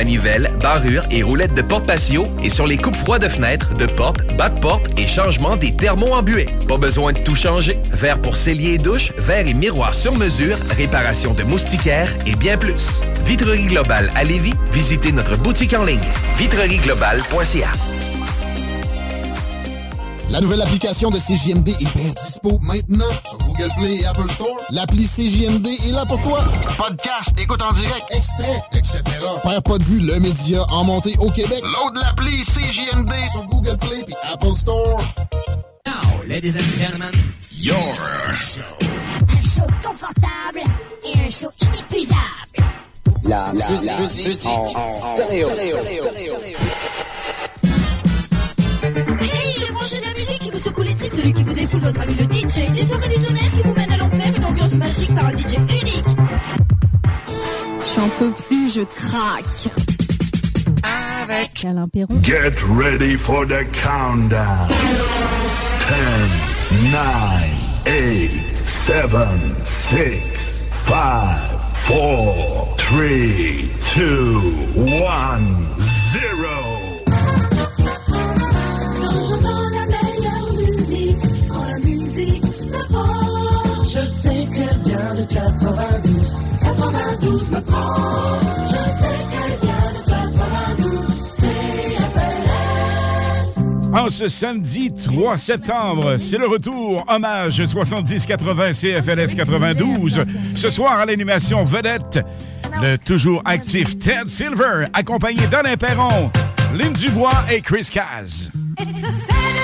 Manivelle, barrure et roulettes de porte patio et sur les coupes froides de fenêtres, de portes, bas de porte et changement des thermos embués. Pas besoin de tout changer. Verre pour cellier et douche, verre et miroir sur mesure, réparation de moustiquaires et bien plus. Vitrerie Globale à Lévis, visitez notre boutique en ligne vitrerieglobale.ca. La nouvelle application de CJMD est bien dispo maintenant sur Google Play et Apple Store. L'appli CJMD est là pour toi. Podcast, écoute en direct, extrait, etc. Père pas de vue, le média en montée au Québec. Load l'appli CJMD sur Google Play et Apple Store. Now, ladies and gentlemen, your Un show confortable et un show inépuisable. La, la, la musique, en, en stéréo. Branché secoue les tripes, celui qui vous défoule votre ami le DJ, des soirées du tonnerre qui vous mènent à l'enfer, une ambiance magique par un DJ unique. J'en peux plus, je craque. Avec Alain Perron. Get ready for the countdown. 10, 9, 8, 7, 6, 5, 4, 3, 2, 1, 0. 92 me prend. Je sais qu'elle vient de 92. CFLS. En ce samedi 3 septembre, c'est le retour hommage 70-80 CFLS 92. Ce soir à l'animation vedette, le toujours actif Ted Silver, accompagné d'Alain Perron, Lynn Dubois et Chris Caz. It's a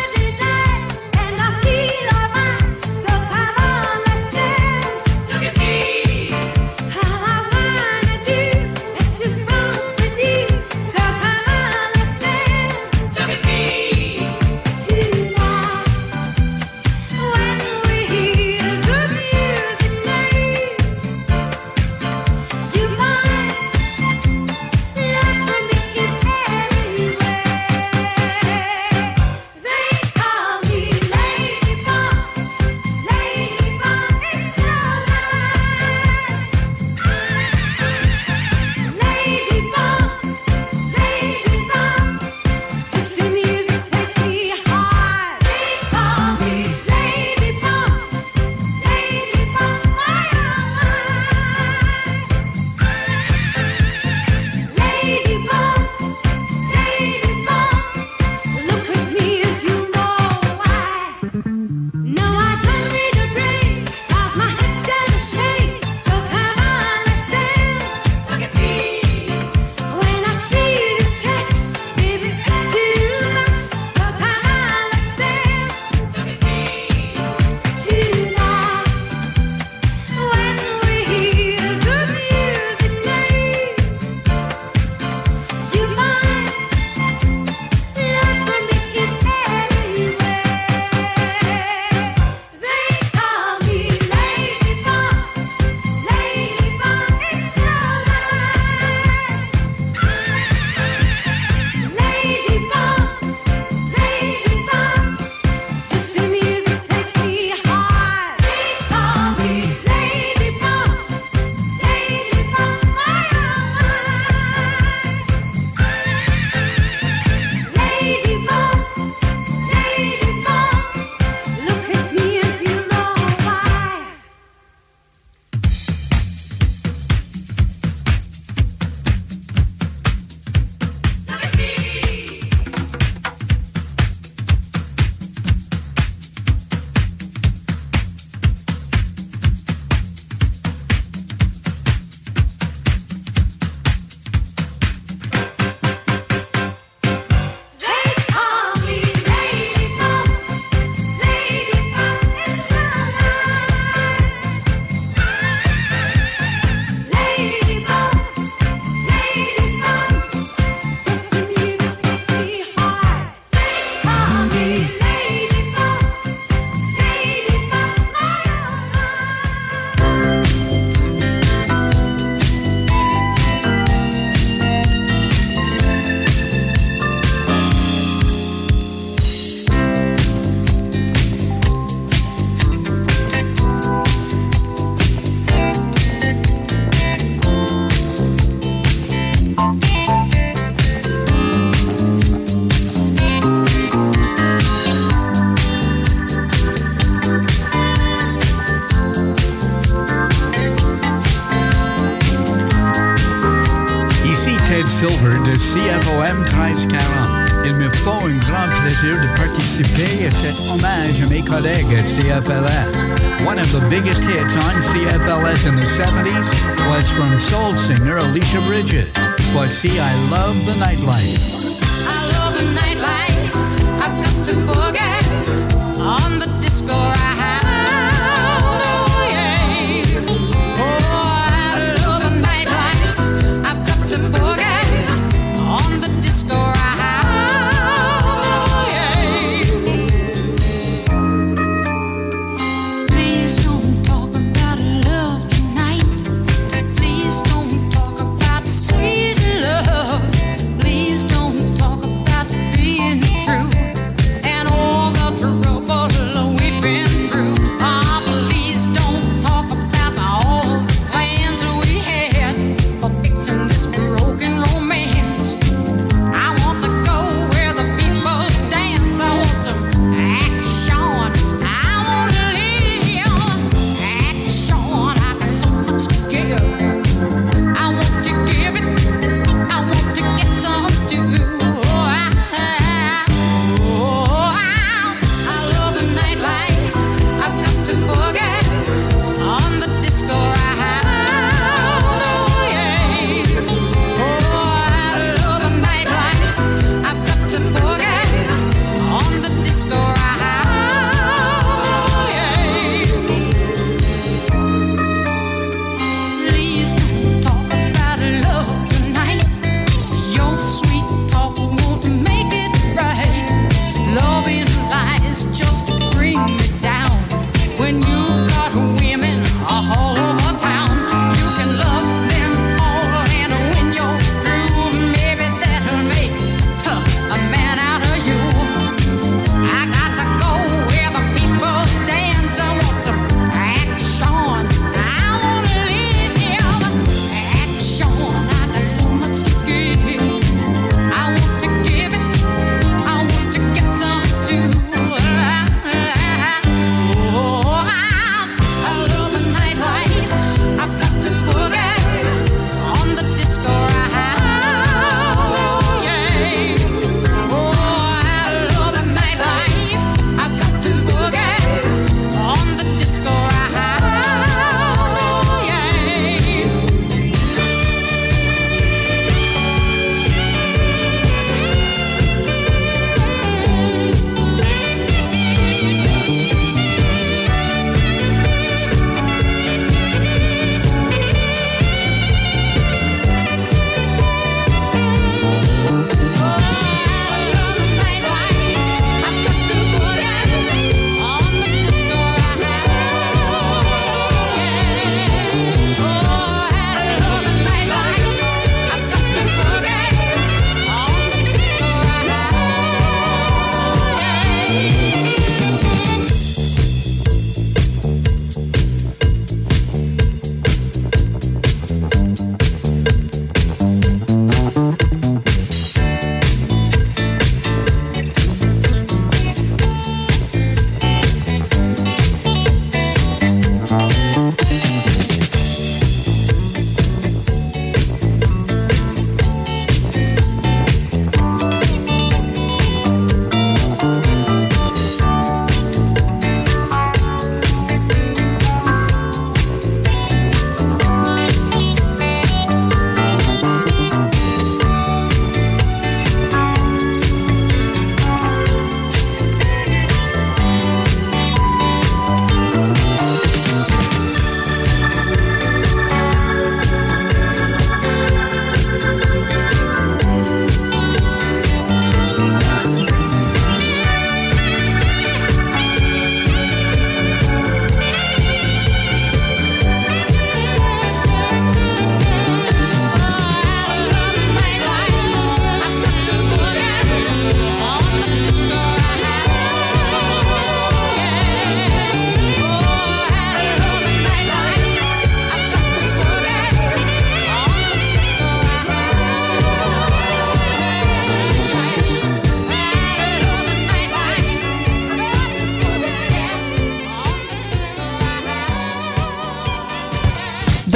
CFLS. One of the biggest hits on CFLS in the 70s was from soul singer Alicia Bridges. Was see, I love the nightlife.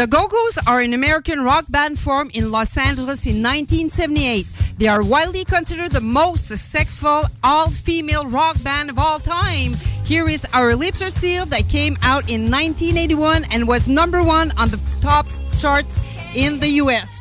The Go-Go's are an American rock band formed in Los Angeles in 1978. They are widely considered the most successful all-female rock band of all time. Here is Our Lips Are Sealed that came out in 1981 and was number one on the top charts in the U.S.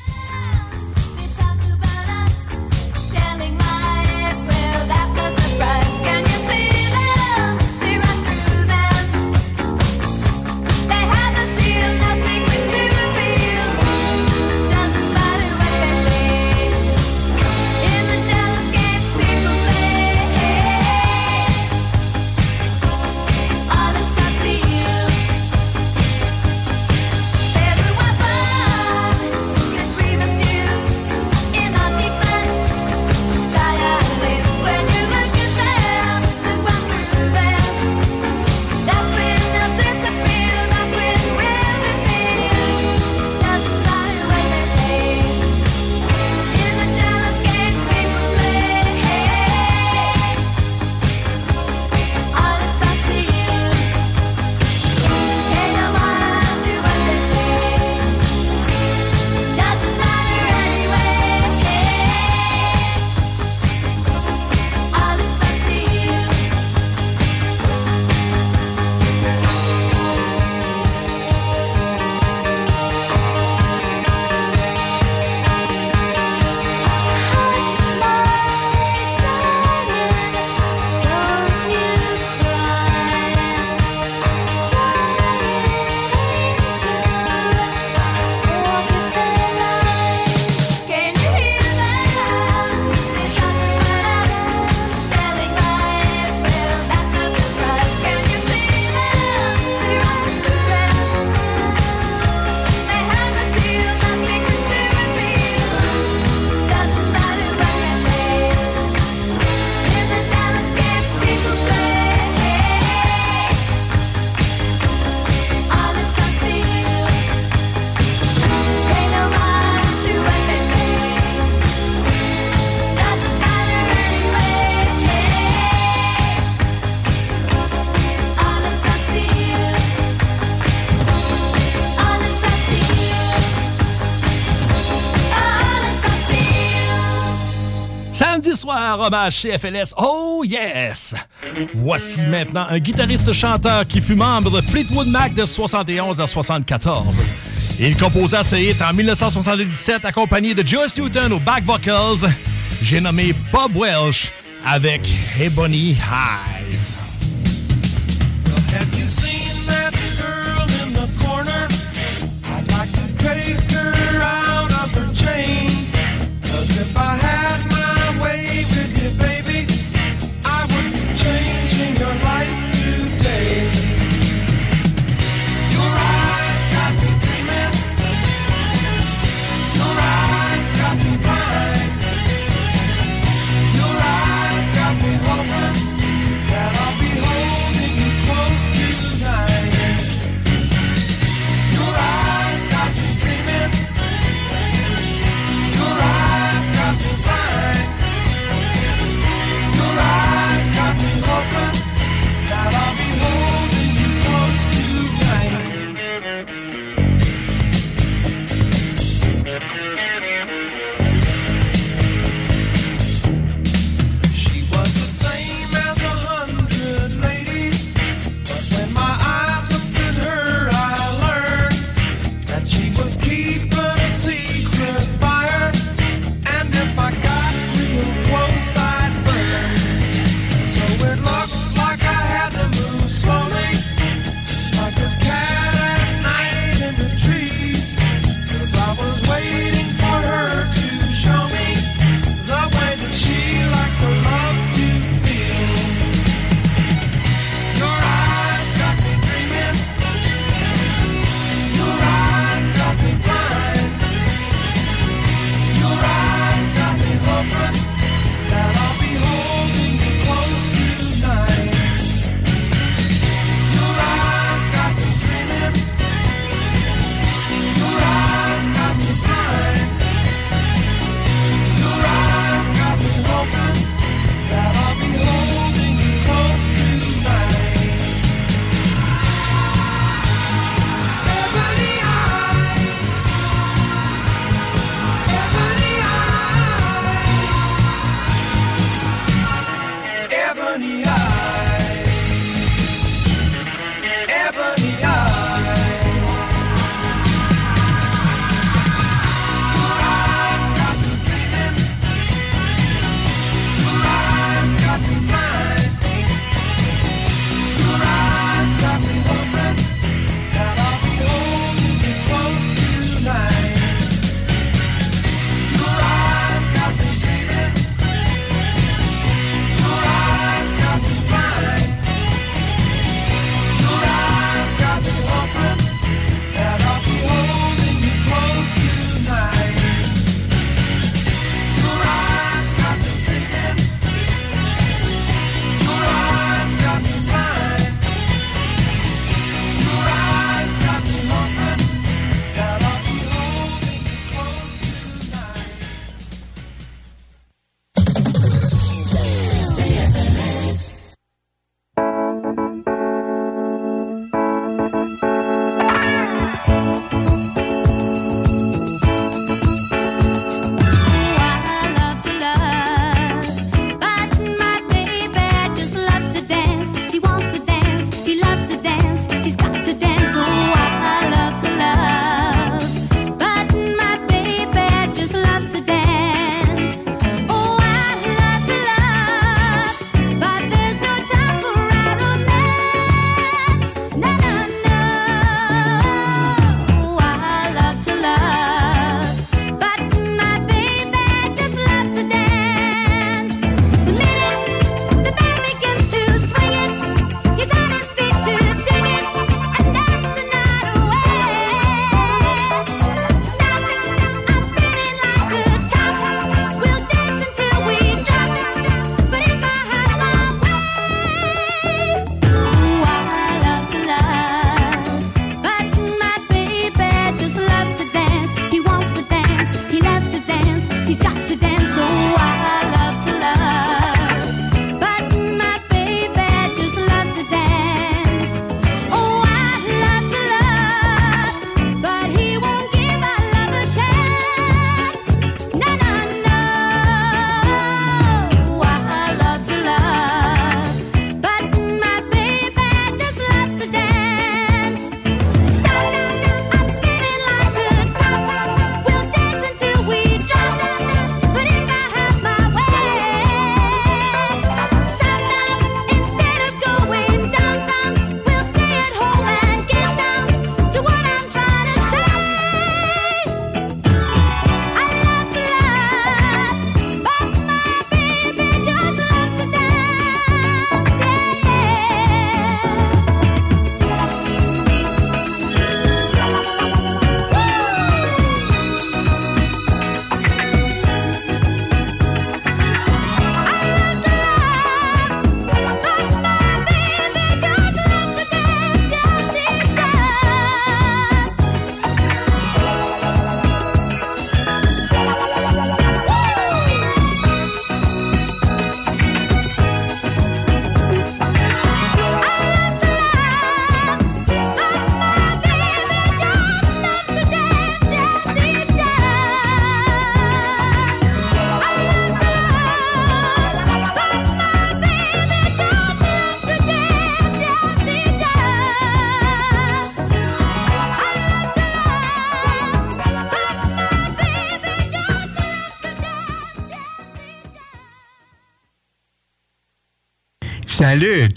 Hommage CFLS. Oh yes! Voici maintenant un guitariste-chanteur qui fut membre de Fleetwood Mac de 71 à 74. Il composa ce hit en 1977 accompagné de Joe Newton aux back vocals. J'ai nommé Bob Welsh avec Ebony Eyes.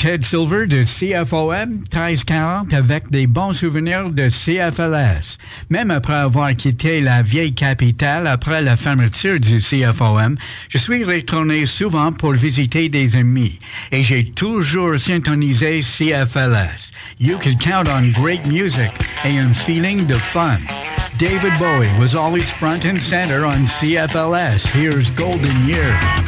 Ted Silver de CFOM 1340 avec des bons souvenirs de CFLS. Même après avoir quitté la vieille capitale après la fermeture du CFOM, je suis retourné souvent pour visiter des amis et j'ai toujours syntonisé CFLS. You can count on great music et un feeling de fun. David Bowie was always front and center on CFLS. Here's Golden Years.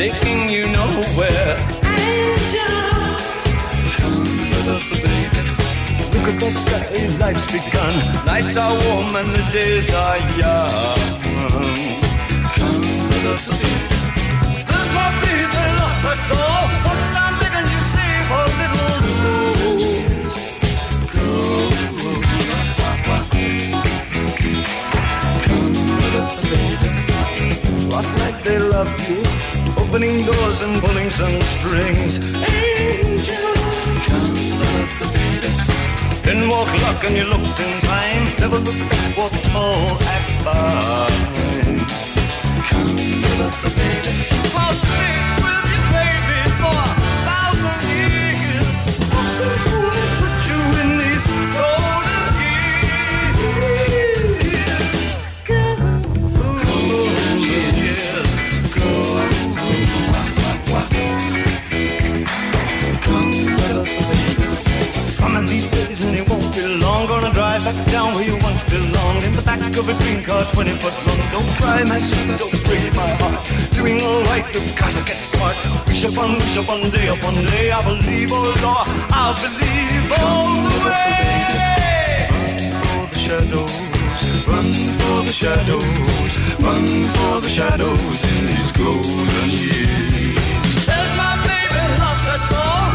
Taking you nowhere. Angel. Come for the baby. Look at that sky, life's begun. Nights are warm and the days are young. Come for the baby. There's my baby lost, that's all. Once I'm begging you save a little soul. Last night they loved you, opening doors and pulling some strings. Angel, Then walk luck and you looked in time. Never looked back, walked tall, act fine. I'll stay with you, baby, down where you once belonged. In the back of a green car, 20 foot long. Don't cry my sweet, don't break my heart. Doing alright, you've gotta get smart. Wish upon, wish upon day upon day. I believe, oh Lord, I believe all the way. For the shadows, run for the shadows, run for the shadows in these golden years. There's my baby lost, that's all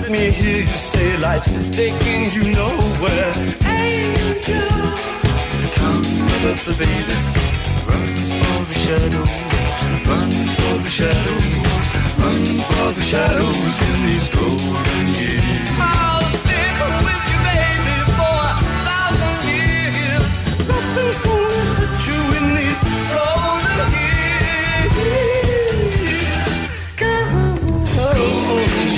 let me hear you say life's taking you nowhere. Angel, come baby, run for the shadows, run for the shadows, run for the shadows in these golden years. I'll stick with you, baby, for a thousand years. Nothing's gonna touch you in these golden years. Golden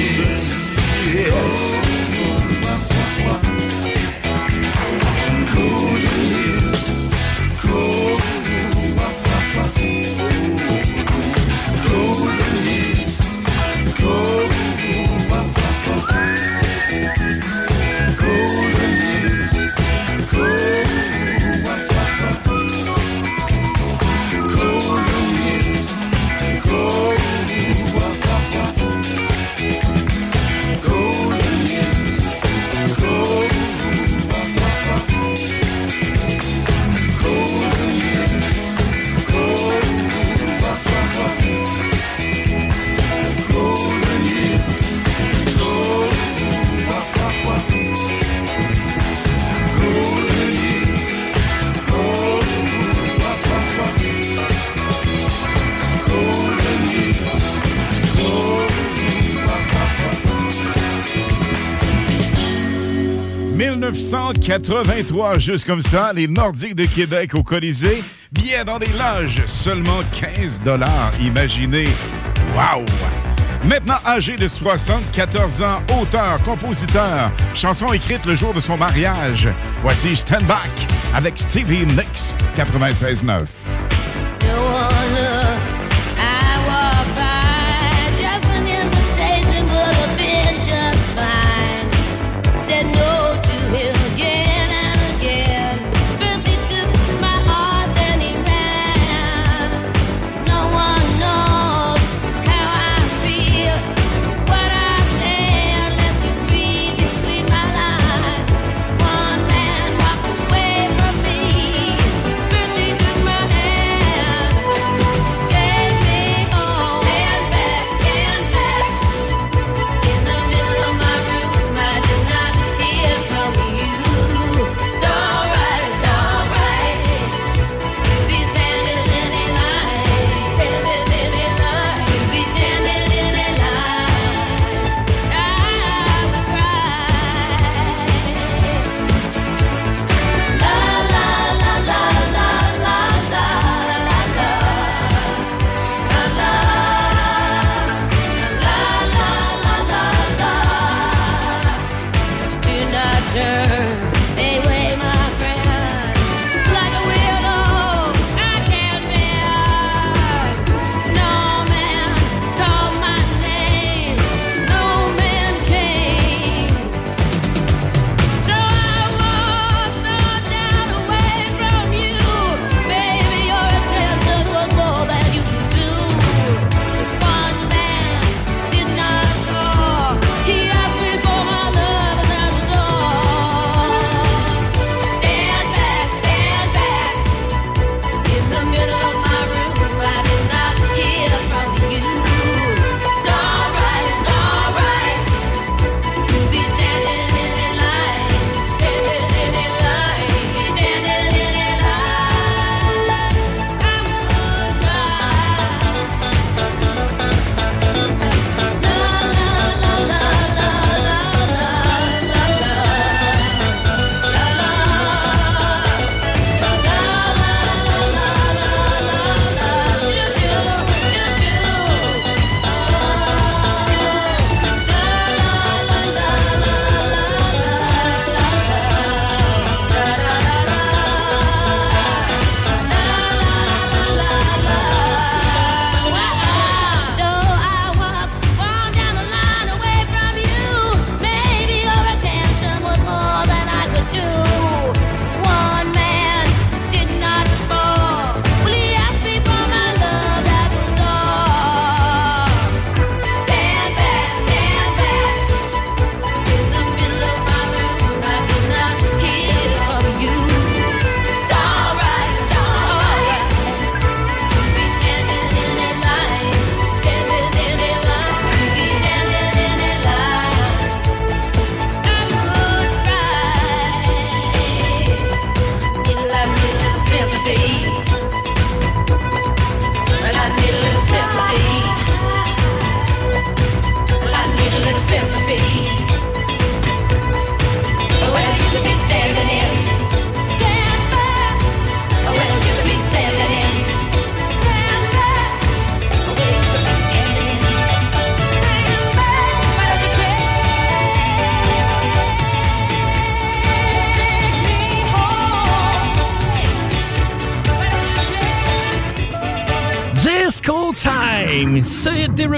1983, juste comme ça, les Nordiques de Québec au Colisée, billets dans des loges, seulement 15 dollars. Imaginez. Wow! Maintenant âgé de 74 ans, auteur, compositeur, chanson écrite le jour de son mariage. Voici Stand Back avec Stevie Nicks, 96.9.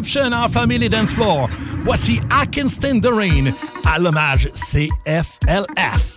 C'est Deruption en famille dance floor. Voici Stand the Rain à l'hommage CFLS.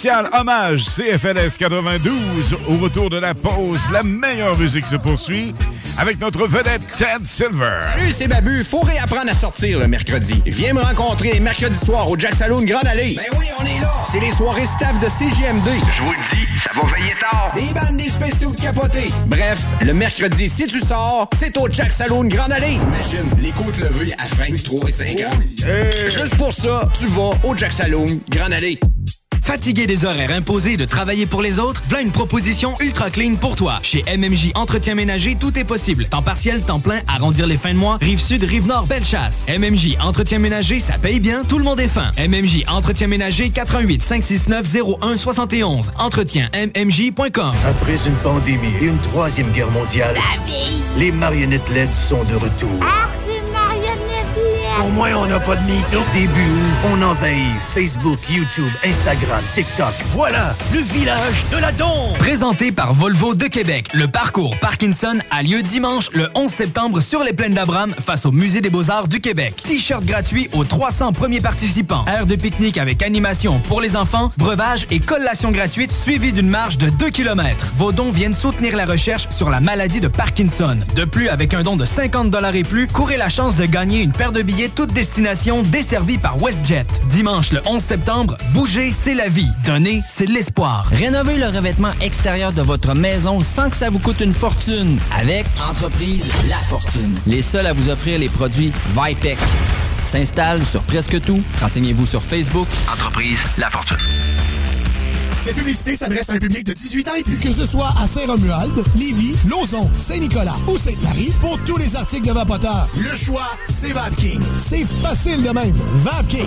Spécial hommage CFLS 92. Au retour de la pause, la meilleure musique se poursuit avec notre vedette Ted Silver. Salut, c'est Babu. Faut réapprendre à sortir le mercredi. Viens me rencontrer mercredi soir au Jack Saloon Grande Allée. Ben oui, on est là. C'est les soirées staff de CGMD. Je vous le dis, ça va veiller tard. Des bandes, des spéciaux de capotés. Bref, le mercredi, si tu sors, c'est au Jack Saloon Grande Allée. Imagine, les côtes levées à 23 et 50. Juste pour ça, tu vas au Jack Saloon Grande Allée. Fatigué des horaires imposés de travailler pour les autres, voilà une proposition ultra clean pour toi. Chez MMJ Entretien Ménager, tout est possible. Temps partiel, temps plein, arrondir les fins de mois, rive sud, rive nord, belle chasse. MMJ Entretien Ménager, ça paye bien, tout le monde est fin. MMJ Entretien Ménager, 88 569 01 71. Entretien MMJ.com. Après une pandémie et une troisième guerre mondiale, les marionnettes LED sont de retour. Au moins, on n'a pas de mytho. Début août, on envahit Facebook, YouTube, Instagram, TikTok. Voilà, le village de la Don. Présenté par Volvo de Québec, le parcours Parkinson a lieu dimanche le 11 septembre sur les plaines d'Abraham face au Musée des Beaux-Arts du Québec. T-shirt gratuit aux 300 premiers participants. Aire de pique-nique avec animation pour les enfants, breuvage et collation gratuite suivie d'une marche de 2 km. Vos dons viennent soutenir la recherche sur la maladie de Parkinson. De plus, avec un don de 50 et plus, courez la chance de gagner une paire de billets toute destination desservie par WestJet. Dimanche le 11 septembre, bouger, c'est la vie. Donner, c'est de l'espoir. Rénovez le revêtement extérieur de votre maison sans que ça vous coûte une fortune avec Entreprise La Fortune. Les seuls à vous offrir les produits Vipec. S'installe sur presque tout. Renseignez-vous sur Facebook. Entreprise La Fortune. Cette publicité s'adresse à un public de 18 ans et plus. Que ce soit à Saint-Romuald, Lévis, Lauson, Saint-Nicolas ou Sainte-Marie, pour tous les articles de Vapoteur, le choix, c'est VapKing. C'est facile de même. VapKing.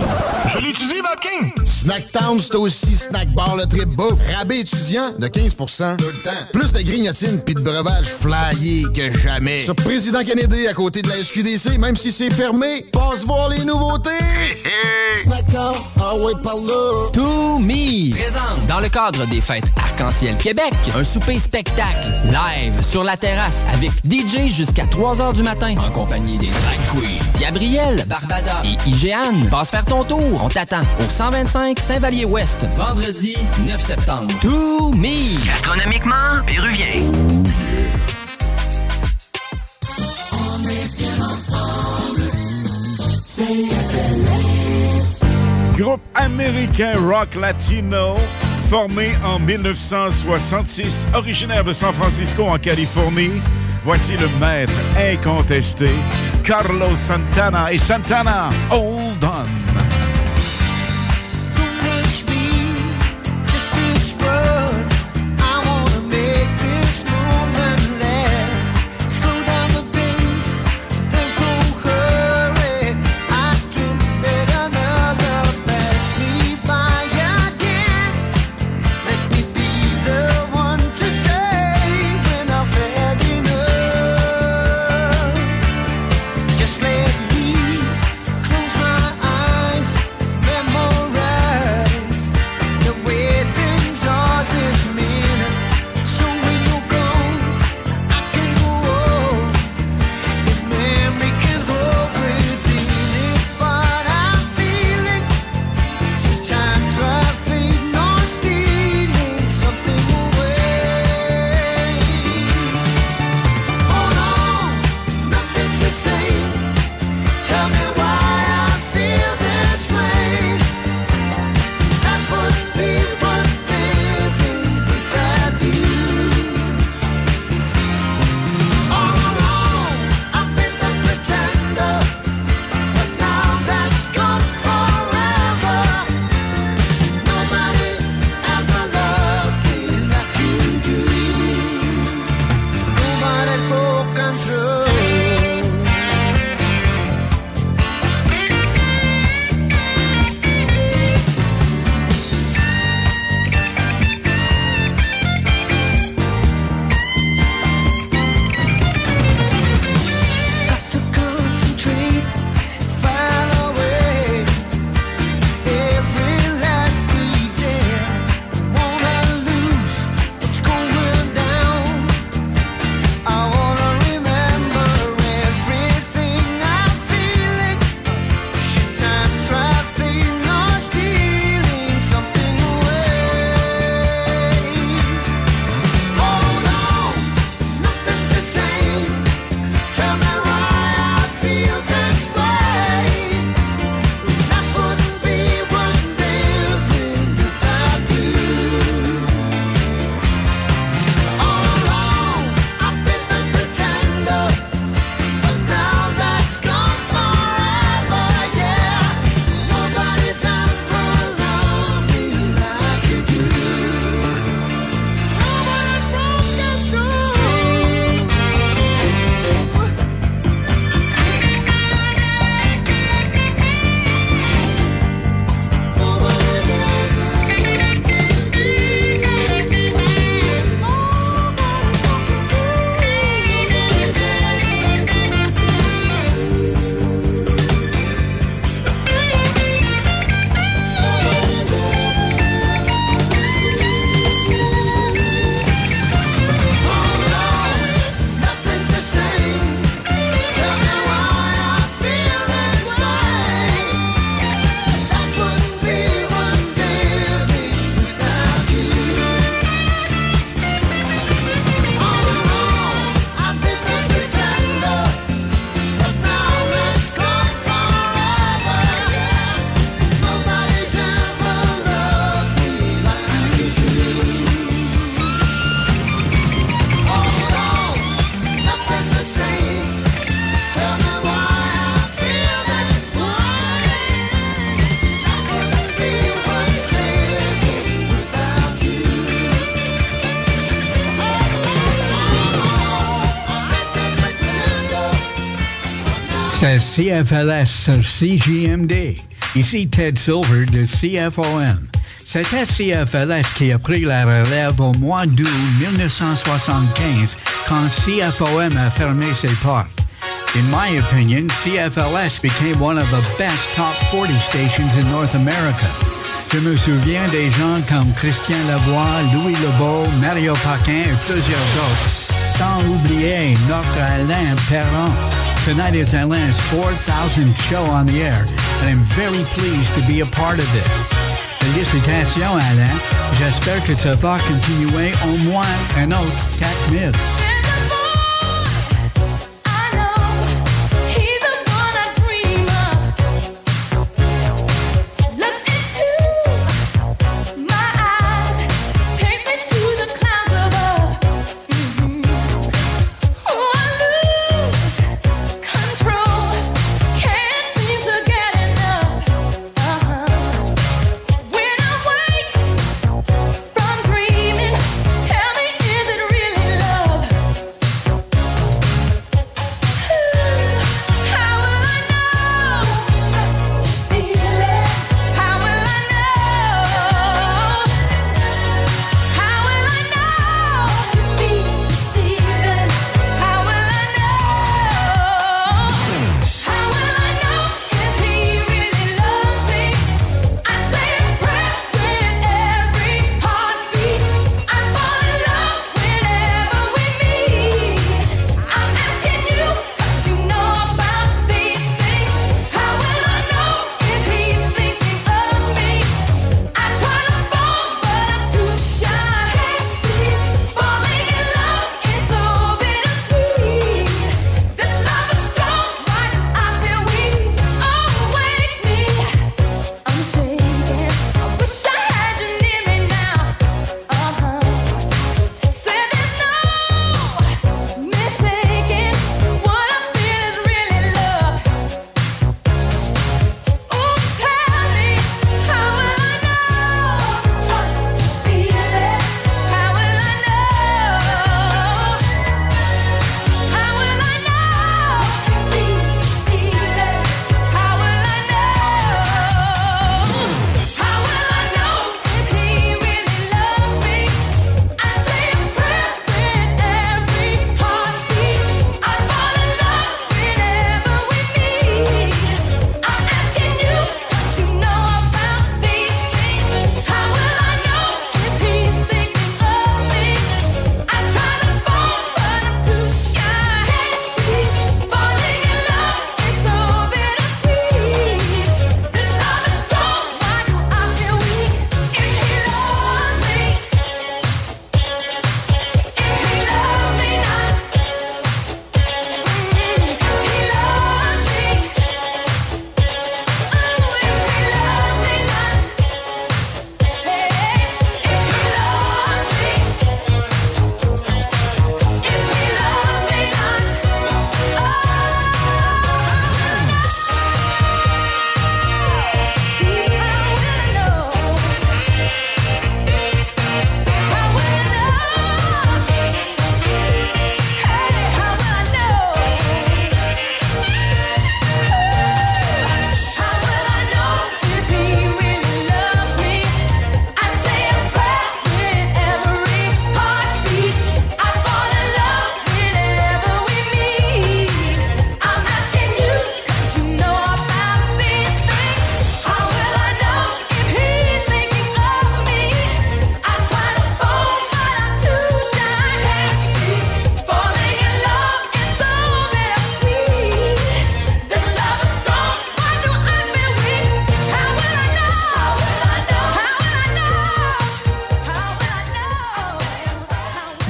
Je l'utilise, VapKing. Snacktown, c'est aussi Snack Bar, le trip bouffe. Rabais étudiant de 15 Tout le temps. Plus de grignotines puis de breuvages flyés que jamais. Sur Président Kennedy, à côté de la SQDC, même si c'est fermé, passe voir les nouveautés. Snacktown, ah ouais, par là. To Me présente dans le cadre des fêtes Arc-en-Ciel Québec un souper spectacle live sur la terrasse avec DJ jusqu'à 3 h du matin en compagnie des drag queens Gabriel, Barbada et Igéane. Passe faire ton tour, on t'attend au 125 Saint-Vallier-Ouest vendredi 9 septembre. To Me Gastronomiquement, péruvien. On est bien ensemble. C'est Groupe américain rock latino formé en 1966, originaire de San Francisco en Californie. Voici le maître incontesté, Carlos Santana et Santana Hold On. CFLS CJMD. Ici Ted Silver de CFOM. C'était CFLS qui a pris la relève au mois d'août 1975 quand CFOM a fermé ses portes. In my opinion, CFLS became one of the best top 40 stations in North America. Je me souviens des gens comme Christian Lavoie, Louis Lebeau, Mario Paquin et plusieurs d'autres. Sans oublier notre Alain Perron. Tonight is Alain's 4,000th show on the air, and I'm very pleased to be a part of it. Félicitations, Alain. Eh? J'espère que tu vas continuer au moins un autre 4000.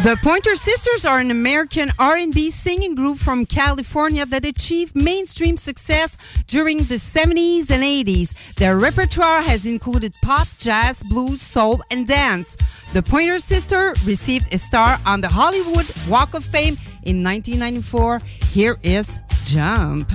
The Pointer Sisters are an American R&B singing group from California that achieved mainstream success during the 70s and 80s. Their repertoire has included pop, jazz, blues, soul, and dance. The Pointer Sisters received a star on the Hollywood Walk of Fame in 1994. Here is Jump.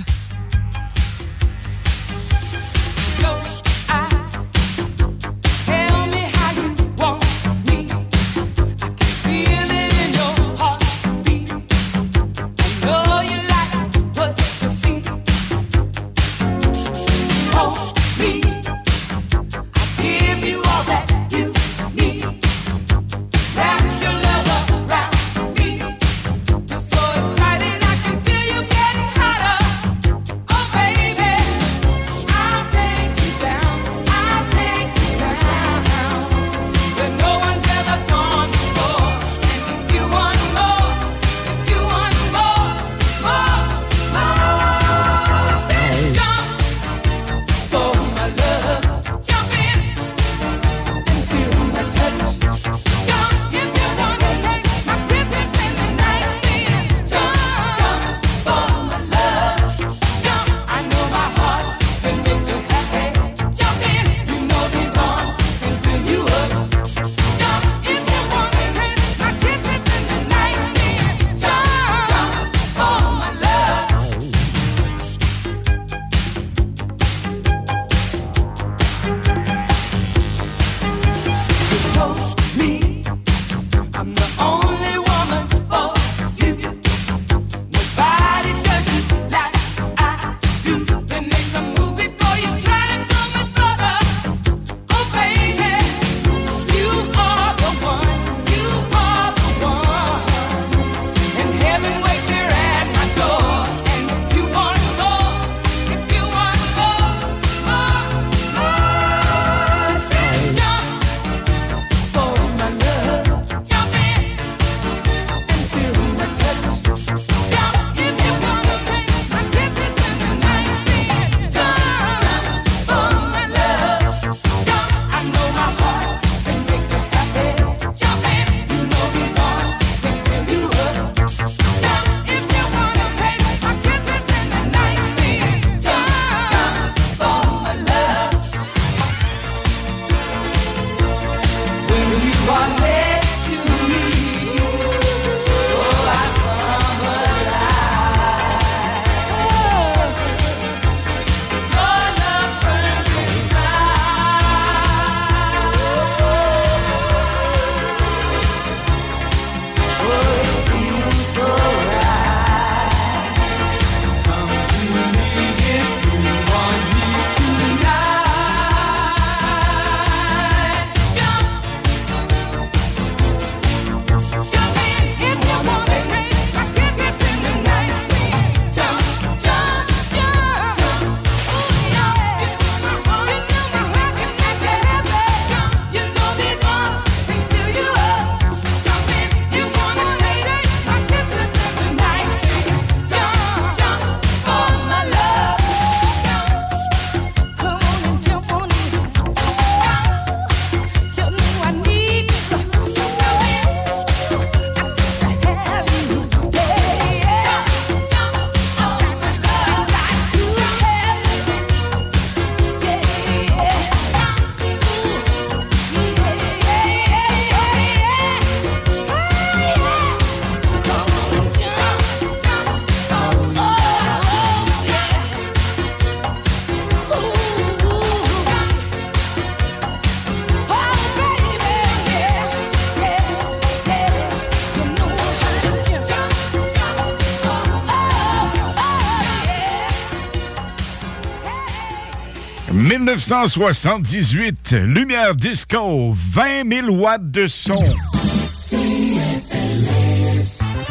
1978, Lumière Disco, 20 000 watts de son.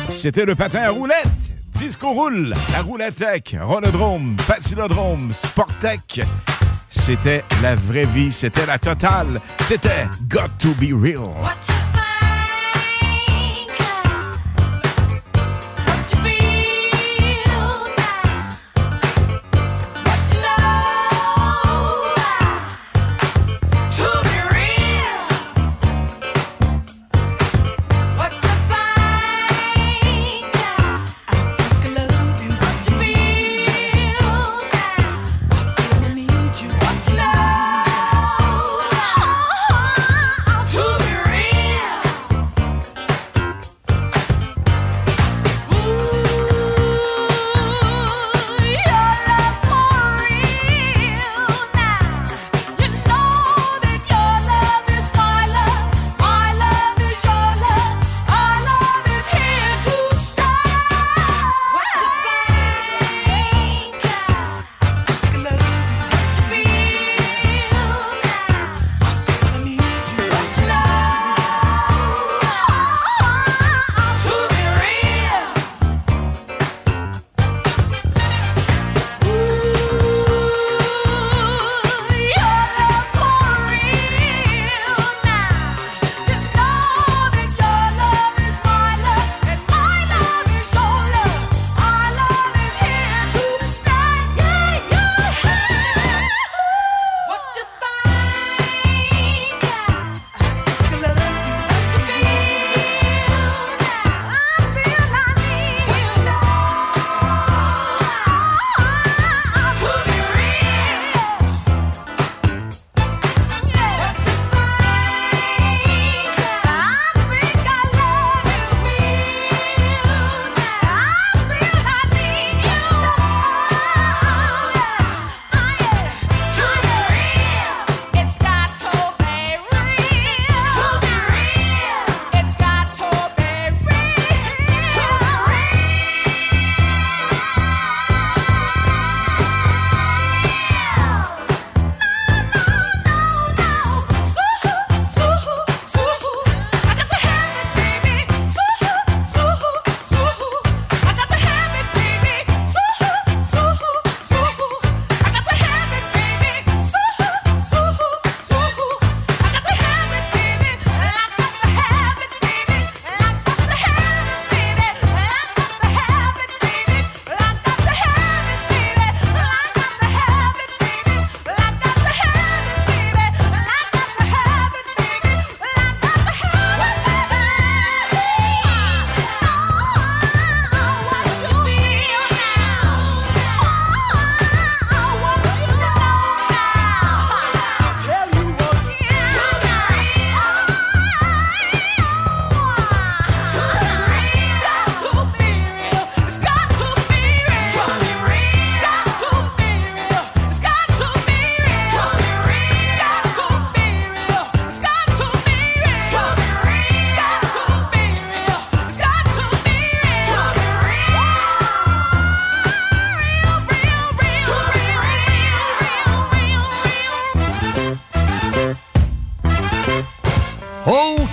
C'était le patin à roulette. Disco roule, la roulettech, Rolodrome, Patinodrome, Sportec. C'était la vraie vie, c'était la totale. C'était Got to be real.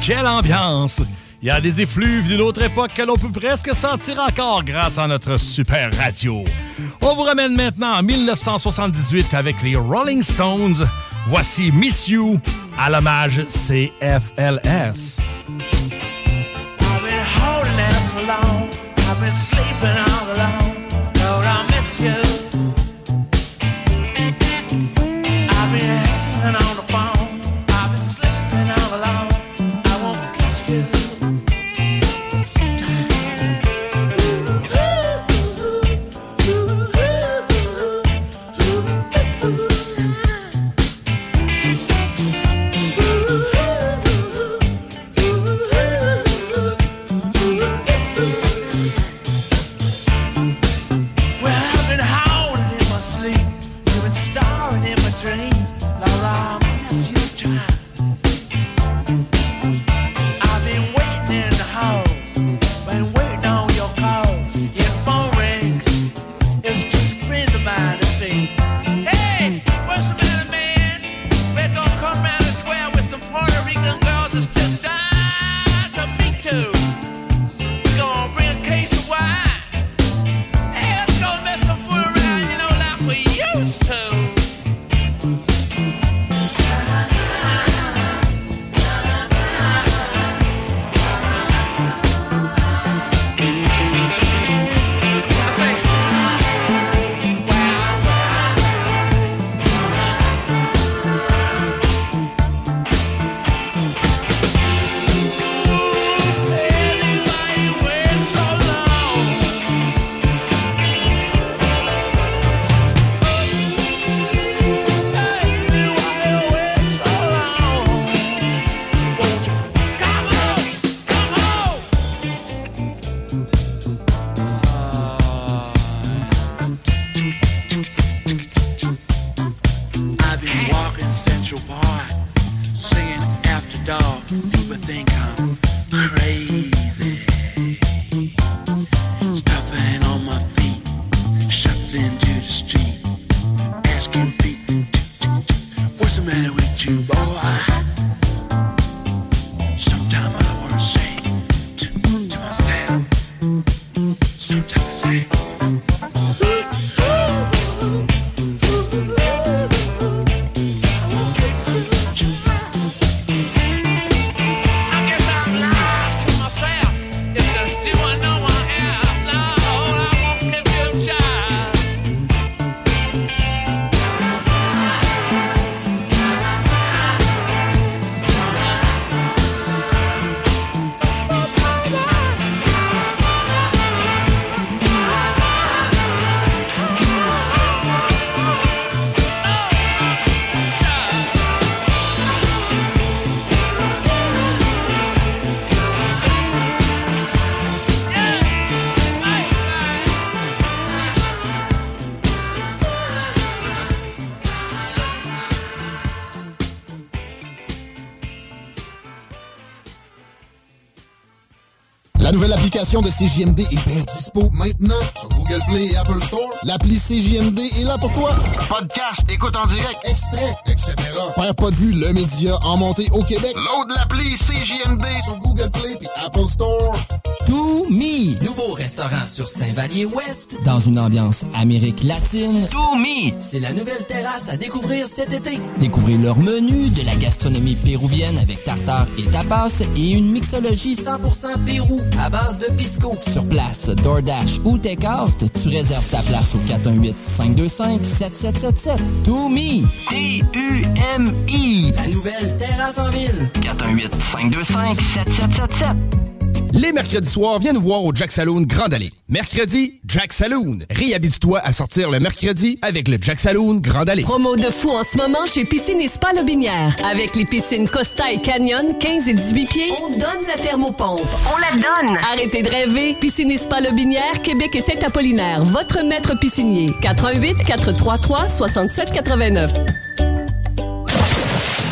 Quelle ambiance! Il y a des effluves d'une autre époque que l'on peut presque sentir encore grâce à notre super radio. On vous ramène maintenant en 1978 avec les Rolling Stones. Voici Miss You à l'hommage CFLS. L'application de CJMD est bien dispo maintenant sur Google Play et Apple Store. L'appli CJMD est là pour toi. Podcast, écoute en direct, extrait, etc. Père pas de vue, le média en montée au Québec. Load l'appli CJMD sur Google Play et Apple Store. To Me, nouveau restaurant sur Saint-Vallier-Ouest, dans une ambiance Amérique latine. To Me, c'est la nouvelle terrasse à découvrir cet été. Découvrez leur menu, de la gastronomie péruvienne avec tartare et tapas et une mixologie 100% Pérou à base de pisco. Sur place, DoorDash ou Takeout, tu réserves ta place au 418-525-7777. To Me, T-U-M-I, la nouvelle terrasse en ville. 418-525-7777. Les mercredis soirs, viens nous voir au Jack Saloon Grand Allée. Mercredi, Jack Saloon. Réhabite-toi à sortir le mercredi avec le Jack Saloon Grand Allée. Promo de fou en ce moment chez Piscine et Spa Lobinière. Avec les piscines Costa et Canyon, 15 et 18 pieds, on donne la thermopompe. On la donne! Arrêtez de rêver. Piscine et Spa Lobinière, Québec et Saint-Apollinaire. Votre maître piscinier. 88 433 67 89.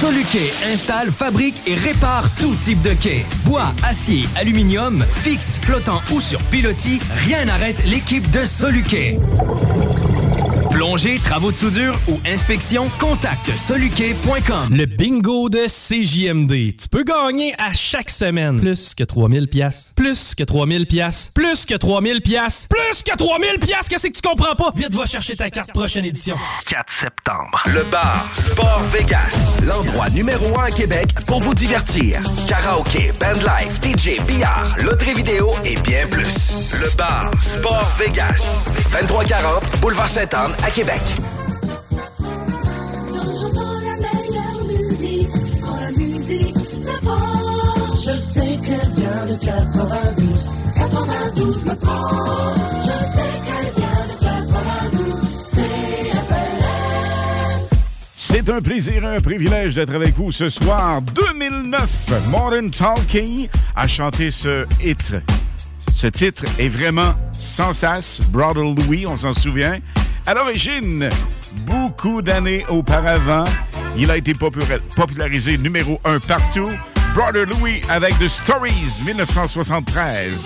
Soluquet installe, fabrique et répare tout type de quai. Bois, acier, aluminium, fixe, flottant ou sur pilotis, rien n'arrête l'équipe de Soluquet. Plongée, travaux de soudure ou inspection, contacte soluquet.com. Le bingo de CJMD. Tu peux gagner à chaque semaine plus que 3000 pièces, plus que 3000 pièces, plus que 3000 pièces, plus que 3000 pièces. Qu'est-ce que tu comprends pas? Vite va chercher ta carte prochaine édition. 4 septembre. Le bar Sport Vegas. L'endroit numéro 1 à Québec pour vous divertir. Karaoke, bandlife, DJ, billard, loterie vidéo et bien plus. Le bar Sport Vegas. 2340 Boulevard Sainte-Anne à Québec. Quand j'entends la meilleure musique, quand la musique m'apporte, je sais qu'elle vient de 92. 92 me prend. Je sais qu'elle vient de 92. CFLS. C'est un plaisir et un privilège d'être avec vous ce soir. 2009, Modern Talking a chanté ce hit. Ce titre est vraiment sans sas. Brother Louis, on s'en souvient. À l'origine, beaucoup d'années auparavant, il a été popula- popularisé numéro un partout. Brother Louis avec The Stories, 1973.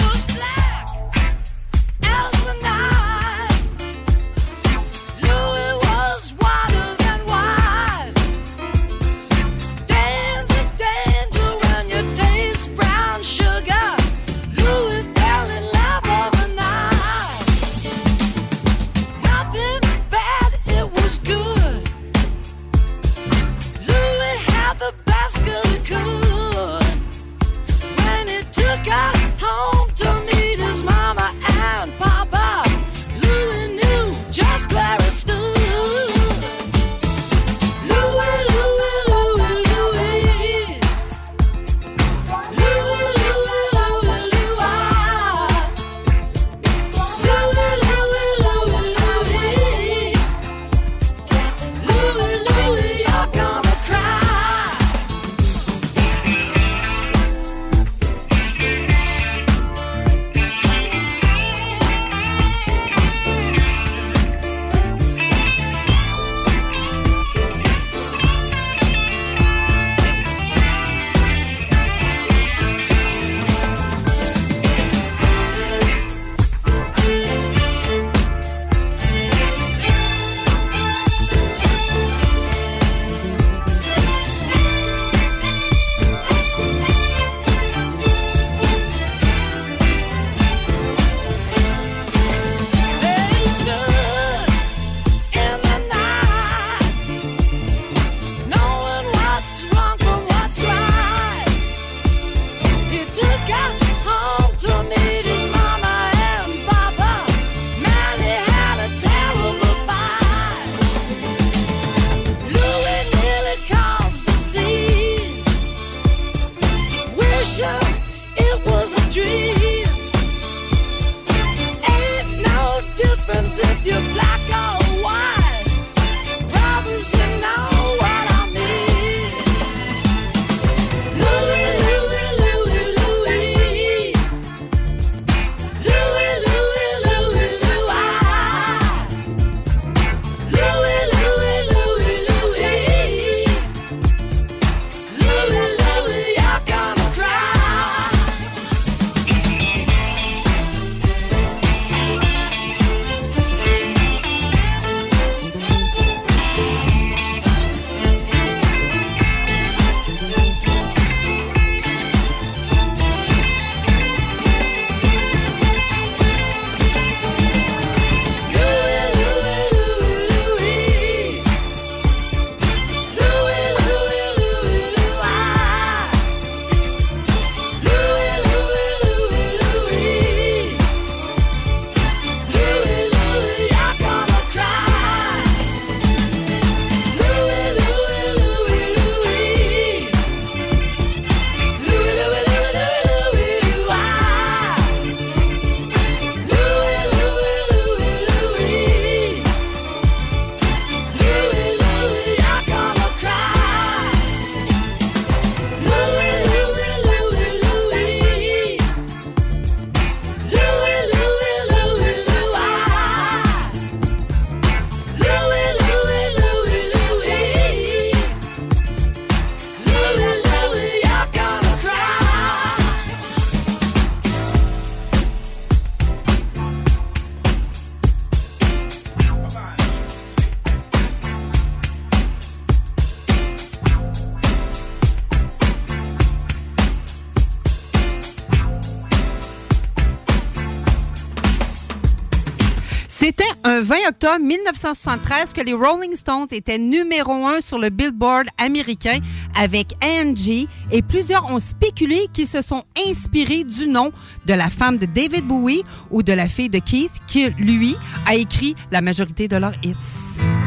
Octobre 1973 que les Rolling Stones étaient numéro un sur le Billboard américain avec Angie et plusieurs ont spéculé qu'ils se sont inspirés du nom de la femme de David Bowie ou de la fille de Keith qui, lui, a écrit la majorité de leurs hits.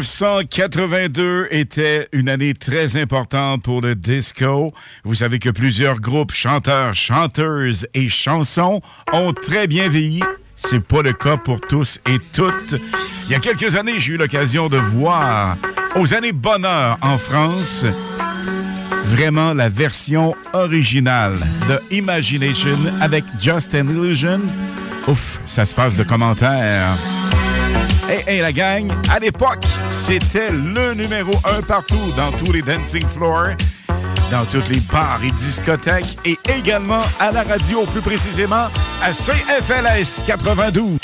1982 était une année très importante pour le disco. Vous savez que plusieurs groupes, chanteurs, chanteuses et chansons ont très bien vieilli. C'est pas le cas pour tous et toutes. Il y a quelques années, j'ai eu l'occasion de voir aux années bonheur en France vraiment la version originale de Imagination avec Just an Illusion. Ouf, ça se passe de commentaires. Hey, la gang, à l'époque, c'était le numéro un partout dans tous les dancing floors, dans toutes les bars et discothèques et également à la radio, plus précisément à CFLS 92.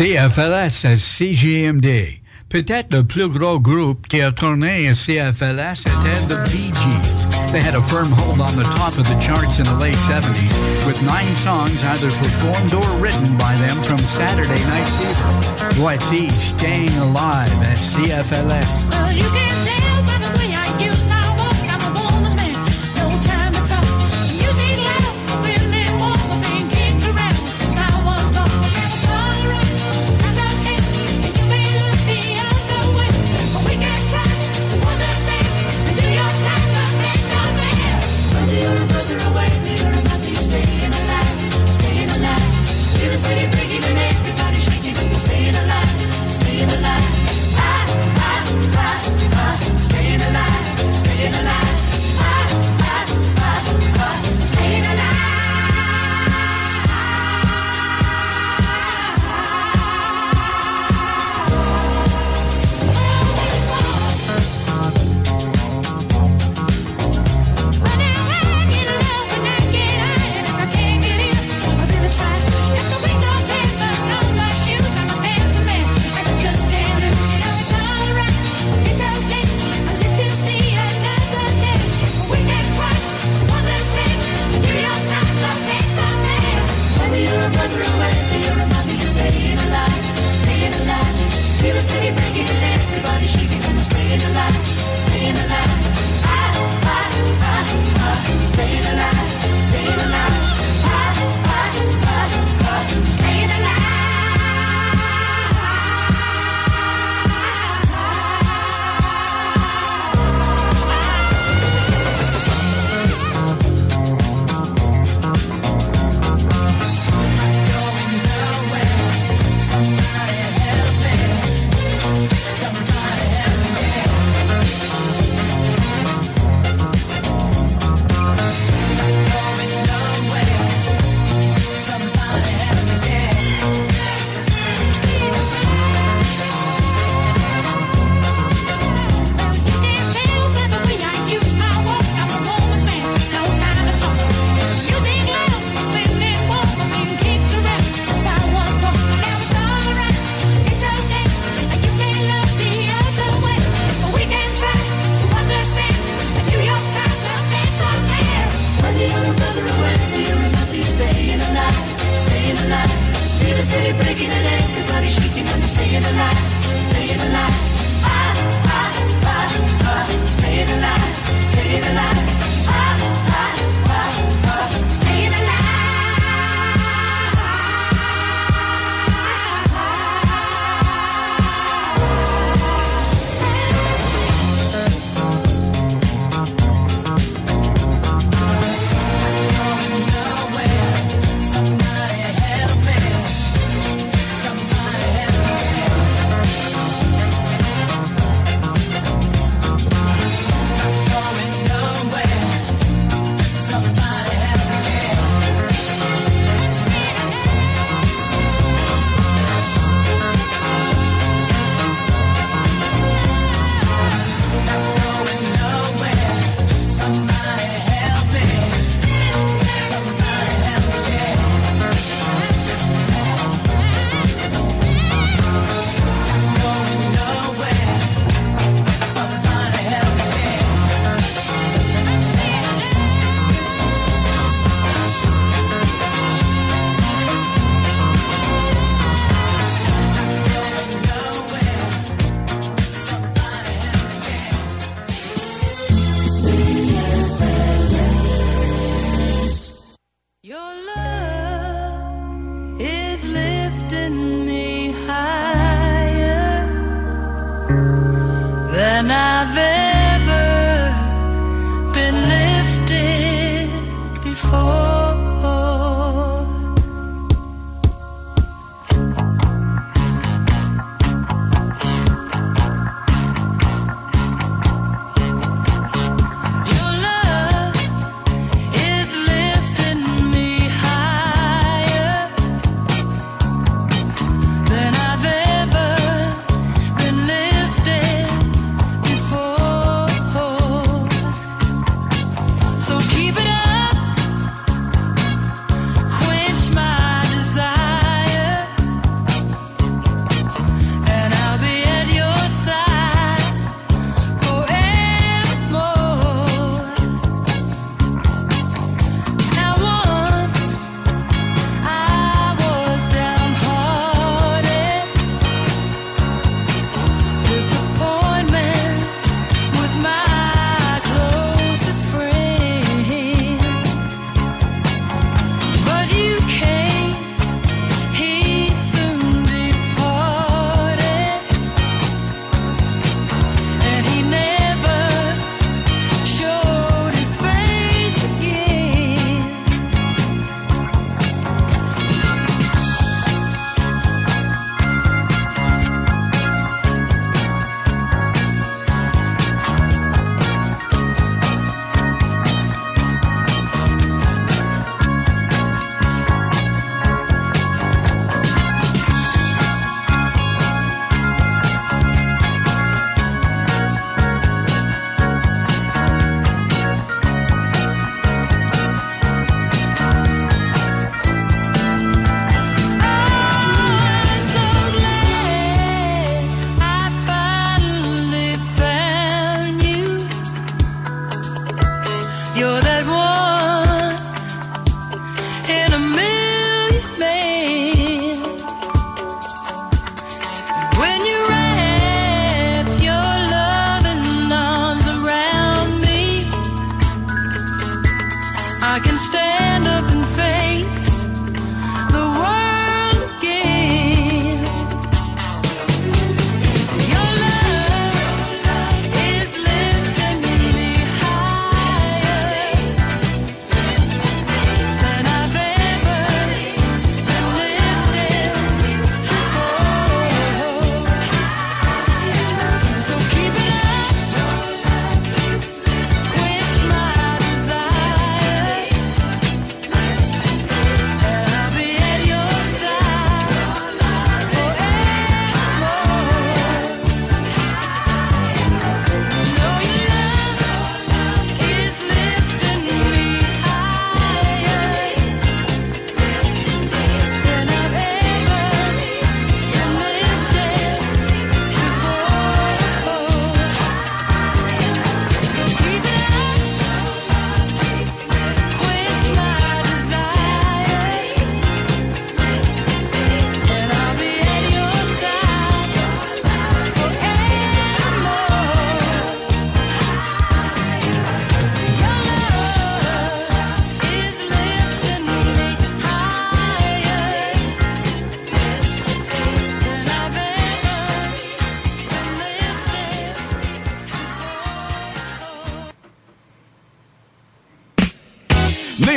CFLS à CGMD. Peut-être le plus gros groupe qui a tourné à CFLS était The Bee Gees. They had a firm hold on the top of the charts in the late 70s with nine songs either performed or written by them from Saturday Night Fever. Voici Staying Alive at CFLS. Well,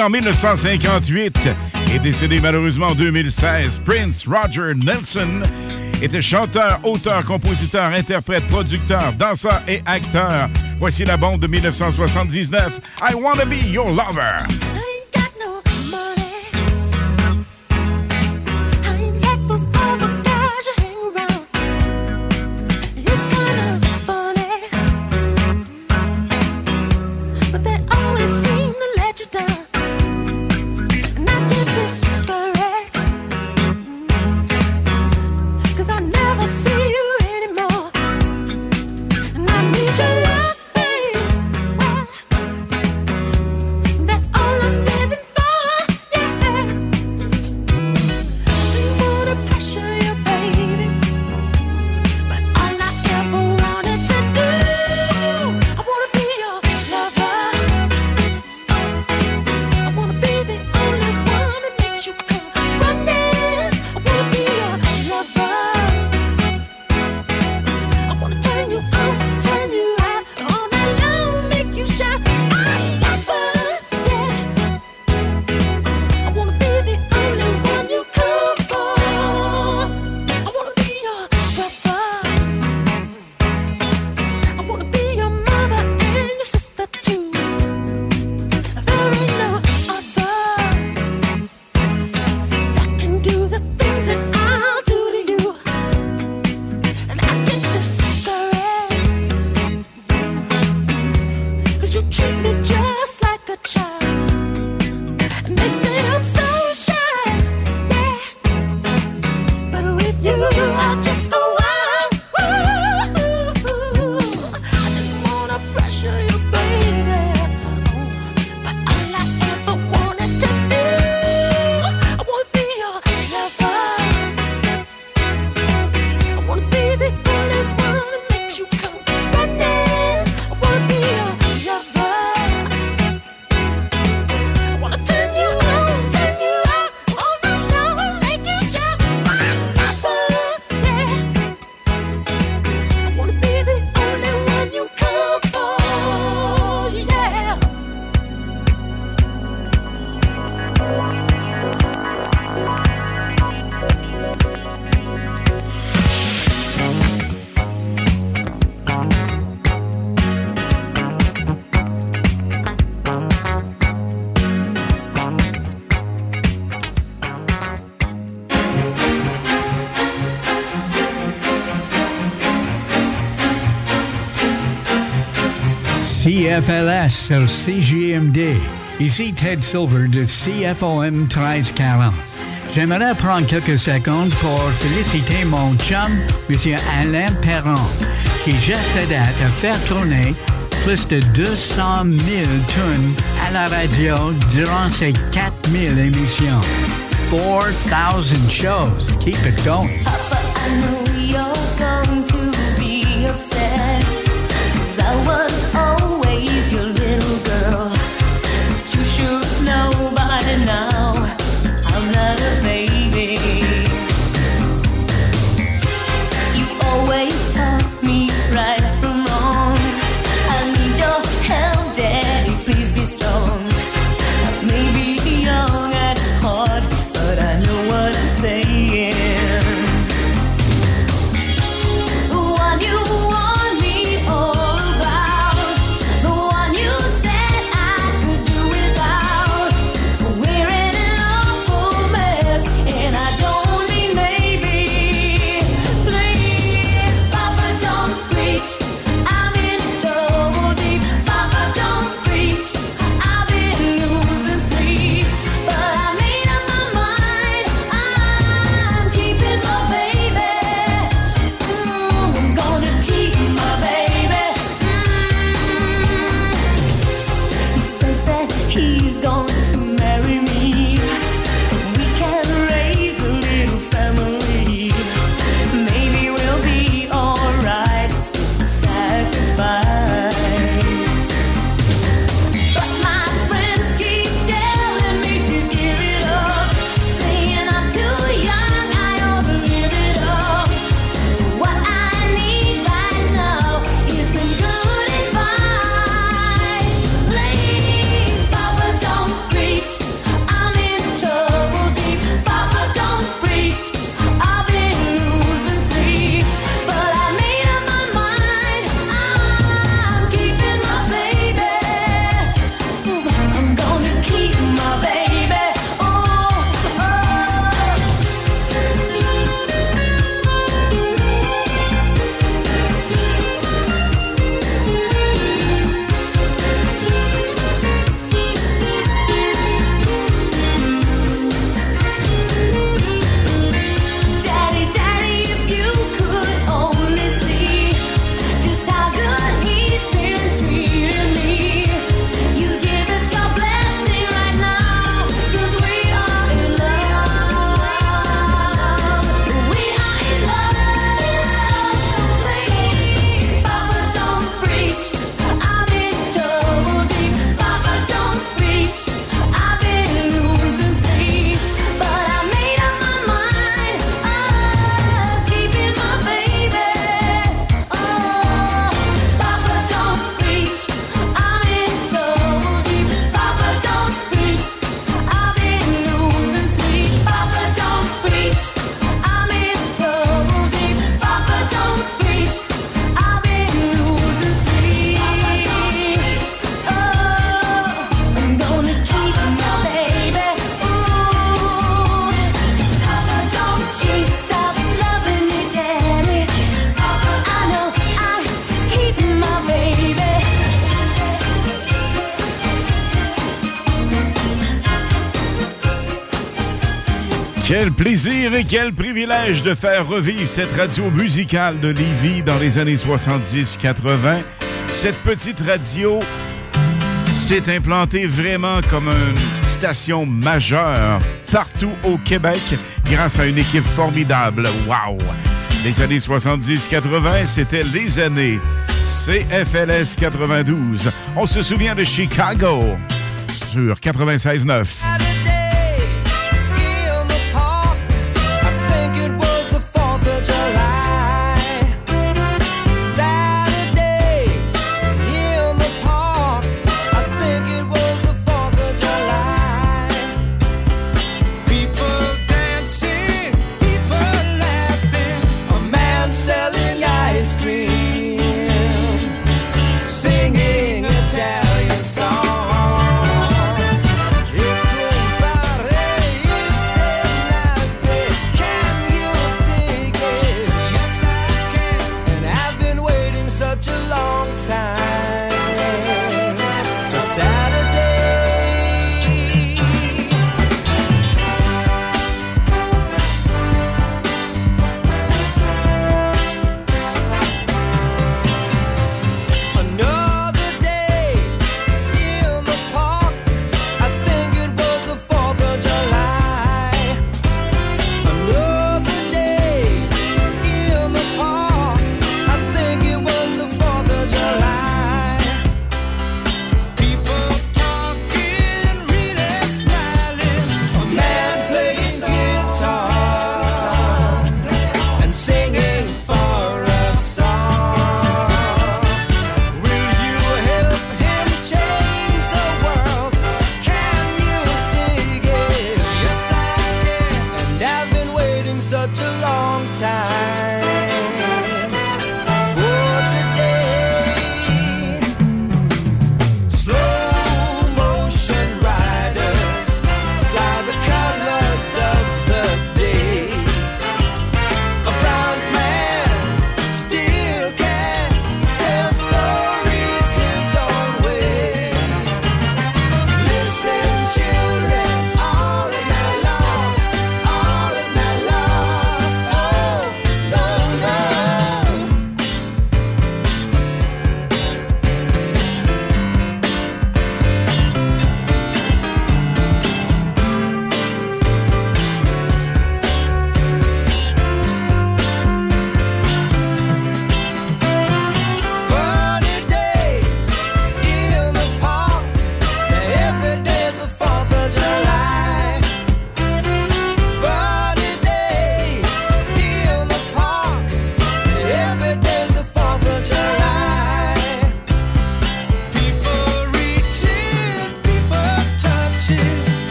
En 1958 et décédé malheureusement en 2016, Prince Roger Nelson était chanteur, auteur, compositeur, interprète, producteur, danseur et acteur. Voici la bande de 1979, I Wanna Be Your Lover. CFLS sur CGMD. Ici Ted Silver de CFOM 1340. J'aimerais prendre quelques secondes pour féliciter mon chum, M. Alain Perron, qui juste à date a fait tourner plus de 200 000 tunes à la radio durant ses 4000 émissions. 4,000 shows. Keep it going. I know you're going to be upset. I was Quel plaisir et quel privilège de faire revivre cette radio musicale de Lévis dans les années 70-80. Cette petite radio s'est implantée vraiment comme une station majeure partout au Québec grâce à une équipe formidable. Wow! Les années 70-80, c'était les années CFLS 92. On se souvient de Chicago sur 96.9.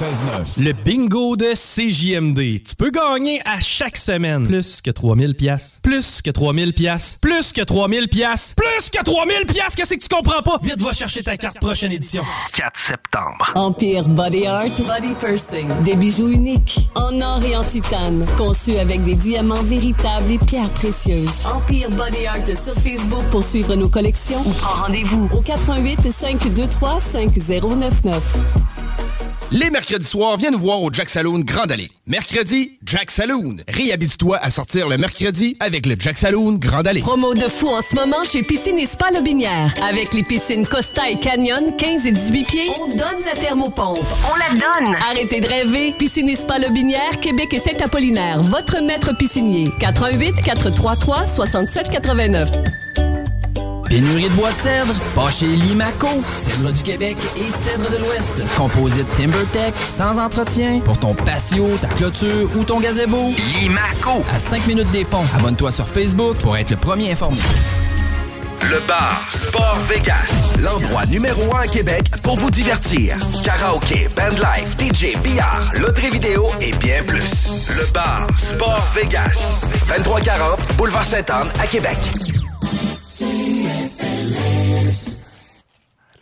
Le bingo de CJMD. Tu peux gagner à chaque semaine plus que 3000 pièces, plus que 3000 pièces, plus que 3000 pièces, plus que 3000 pièces. Qu'est-ce que tu comprends pas? Vite va chercher ta carte prochaine édition. 4 septembre. Empire Body Art, Body Pursing. Des bijoux uniques, en or et en titane, conçus avec des diamants véritables et pierres précieuses. Empire Body Art sur Facebook pour suivre nos collections ou prends rendez-vous au 88 523 5099. Les mercredis soirs, viens nous voir au Jack Saloon Grande Allée. Mercredi, Jack Saloon. Réhabite-toi à sortir le mercredi avec le Jack Saloon Grande Allée. Promo de fou en ce moment chez Piscine et Spa Lobinière. Avec les piscines Costa et Canyon, 15 et 18 pieds, on donne la thermopompe. On la donne! Arrêtez de rêver. Piscine et Spa Lobinière, Québec et Saint-Apollinaire. Votre maître piscinier. 88 433 67 89. Pénurie de bois de cèdre? Pas chez Limaco. Cèdre du Québec et cèdre de l'Ouest. Composite TimberTech, sans entretien. Pour ton patio, ta clôture ou ton gazebo. Limaco. À 5 minutes des ponts. Abonne-toi sur Facebook pour être le premier informé. Le bar Sport Vegas. L'endroit numéro un à Québec pour vous divertir. Karaoke, bandlife, DJ, billard, loterie vidéo et bien plus. Le bar Sport Vegas. 2340 Boulevard Sainte-Anne à Québec.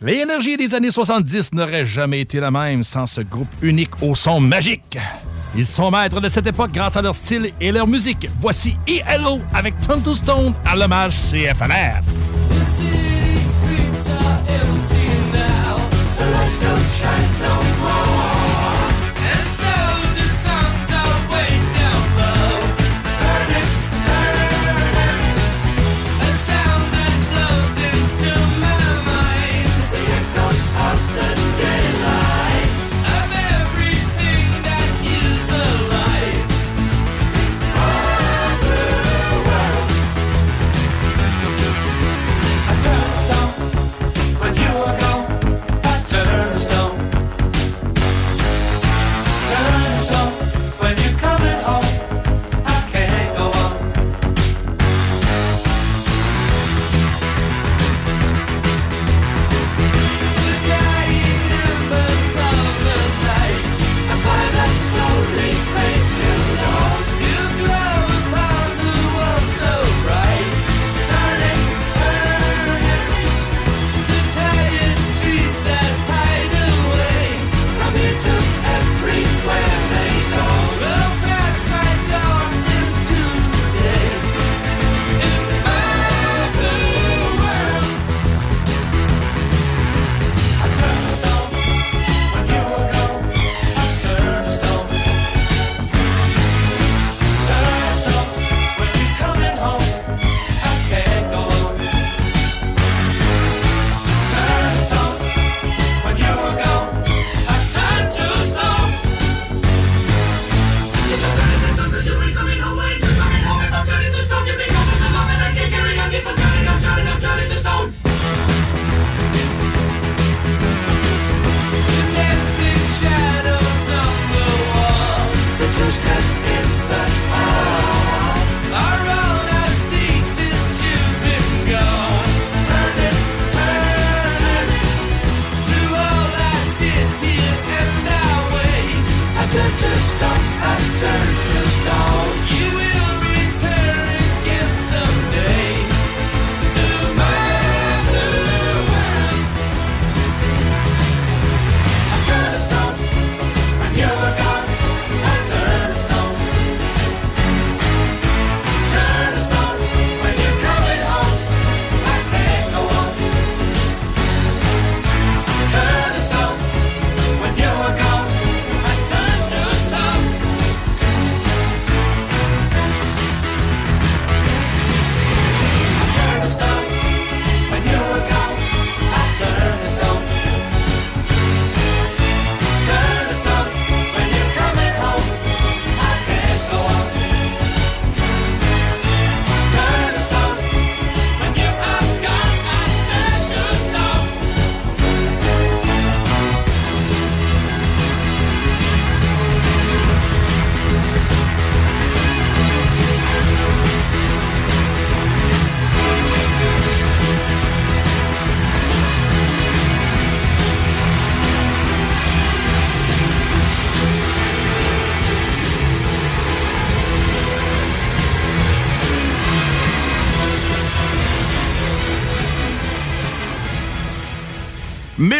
L'énergie des années 70 n'aurait jamais été la même sans ce groupe unique au son magique. Ils sont maîtres de cette époque grâce à leur style et leur musique. Voici ELO avec Turn to Stone à l'hommage. When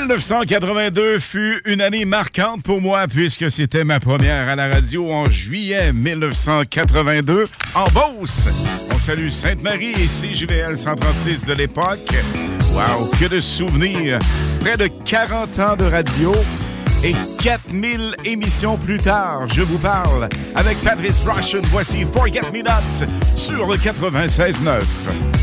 1982 fut une année marquante pour moi puisque c'était ma première à la radio en juillet 1982 en Beauce. On salue Sainte-Marie et CJVL 136 de l'époque. Wow, que de souvenirs! Près de 40 ans de radio et 4000 émissions plus tard, je vous parle avec Patrice Russian. Voici Forget Me Not sur le 96.9.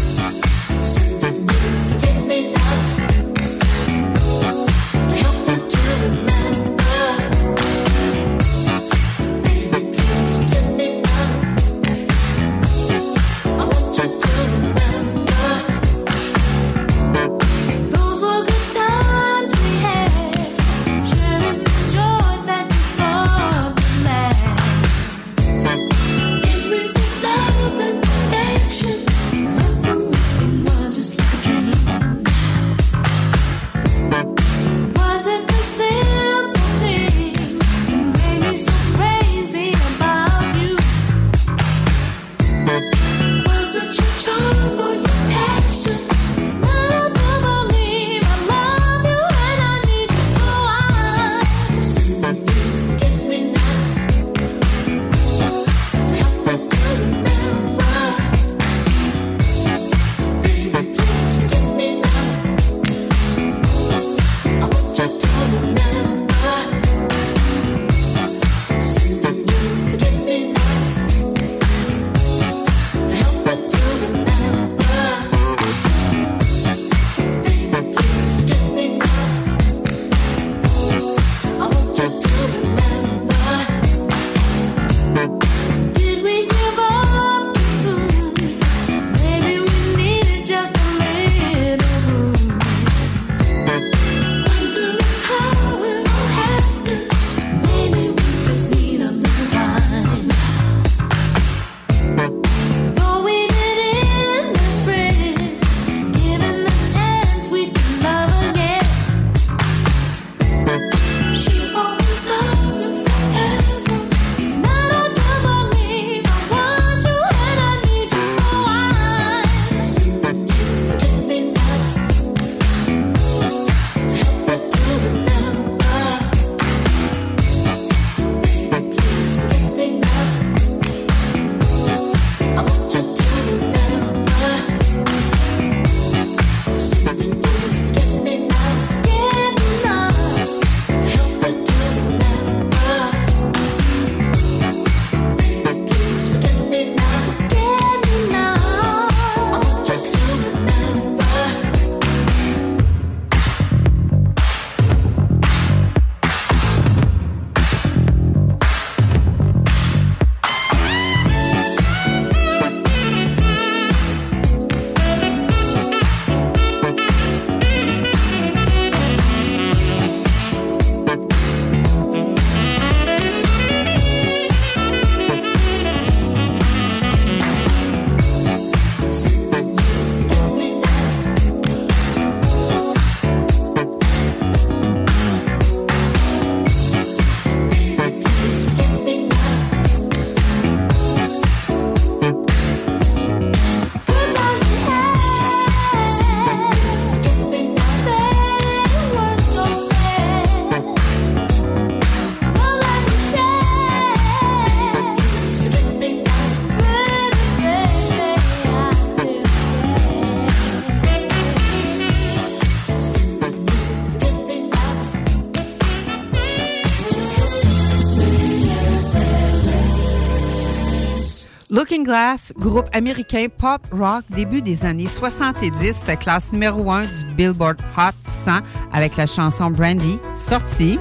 Looking Glass, groupe américain pop rock début des années 70, se classe numéro 1 du Billboard Hot 100 avec la chanson Brandy, sortie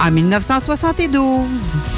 en 1972.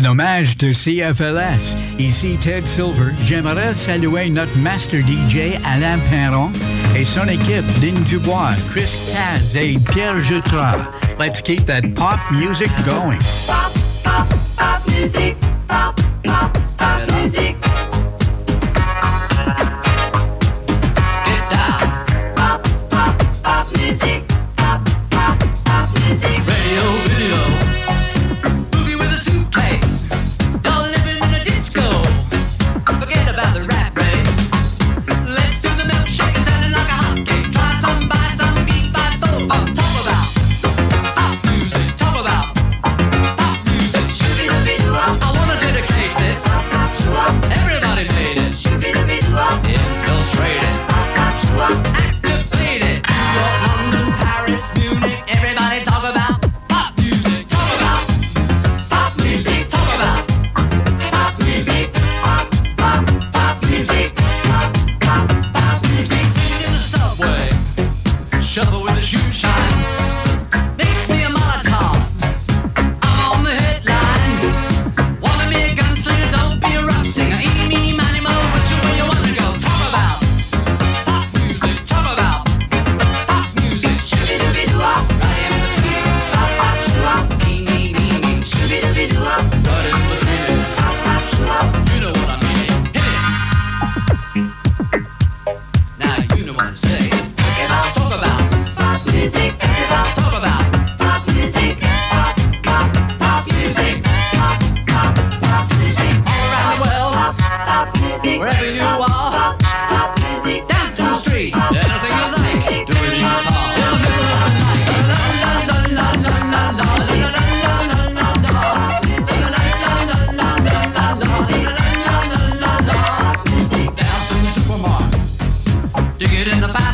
un hommage de CFLS. Ici Ted Silver. J'aimerais saluer notre master DJ Alain Perron et son équipe Lynn Dubois, Chris Caz et Pierre Jutras. Let's keep that pop music going. Pop, pop, pop music. get in the back.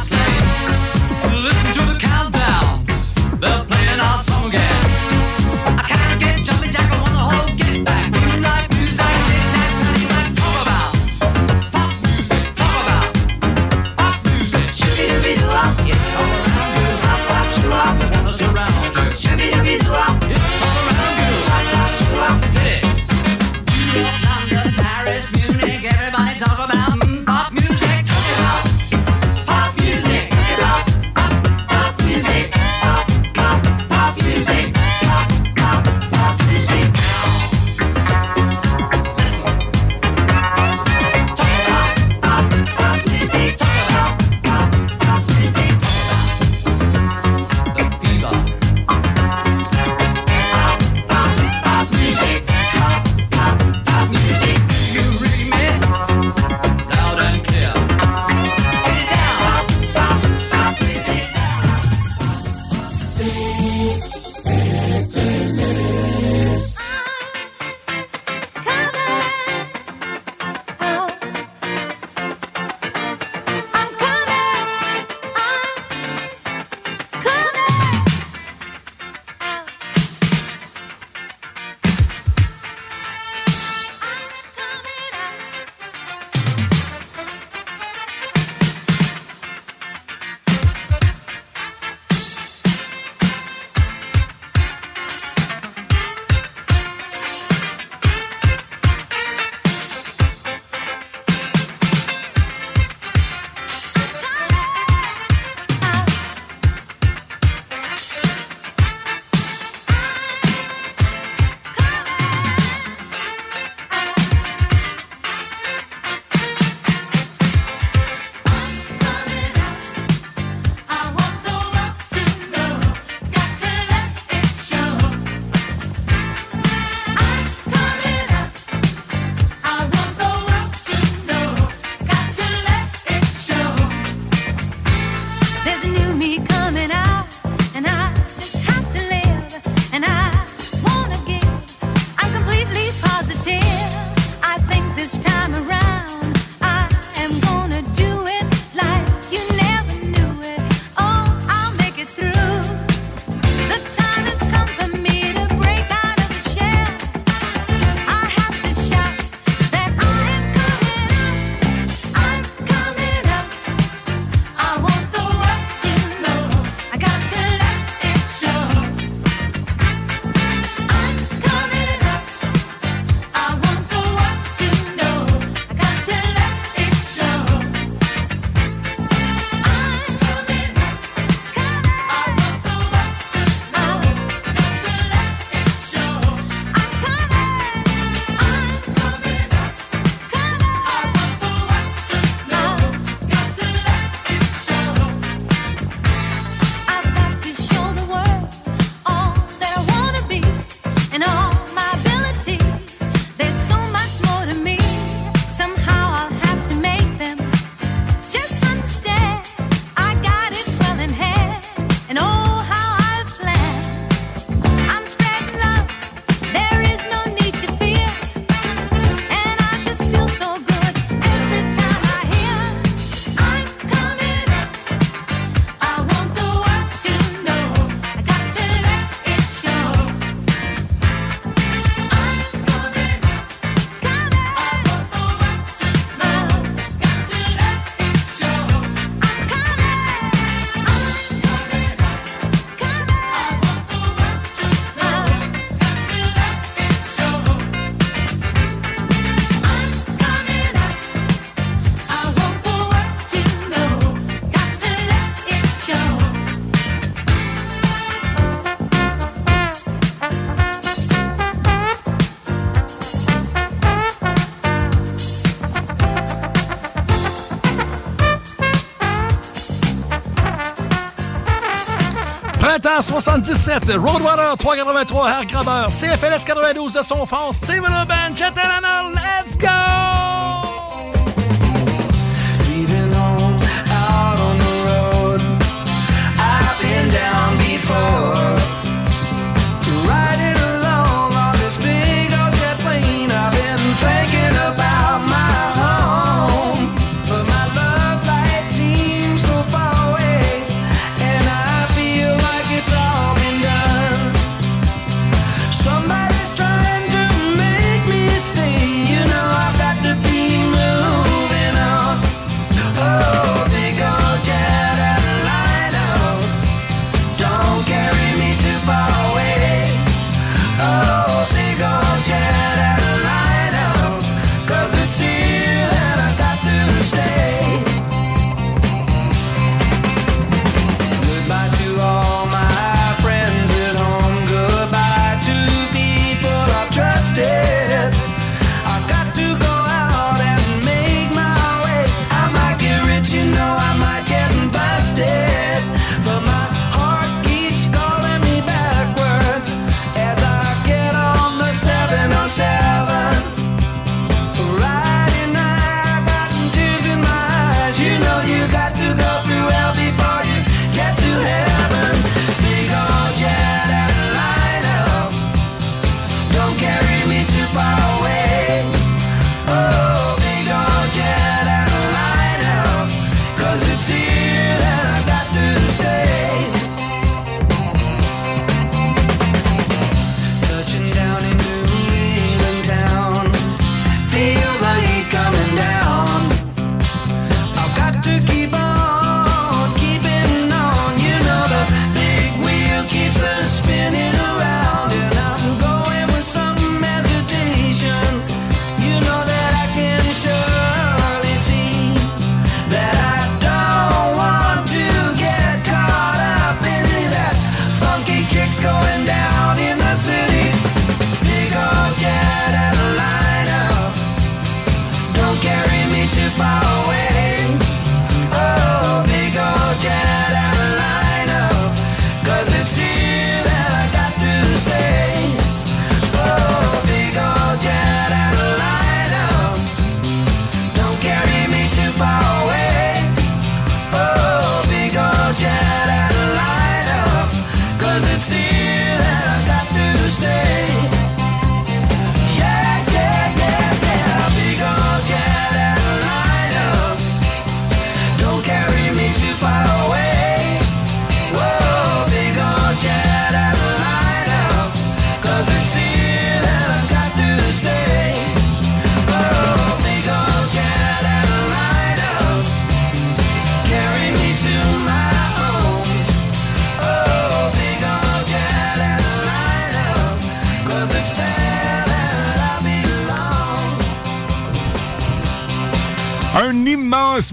77, Roadrunner 383, Air Grabber, CFLS 92 de son force, Steve Urban, Jet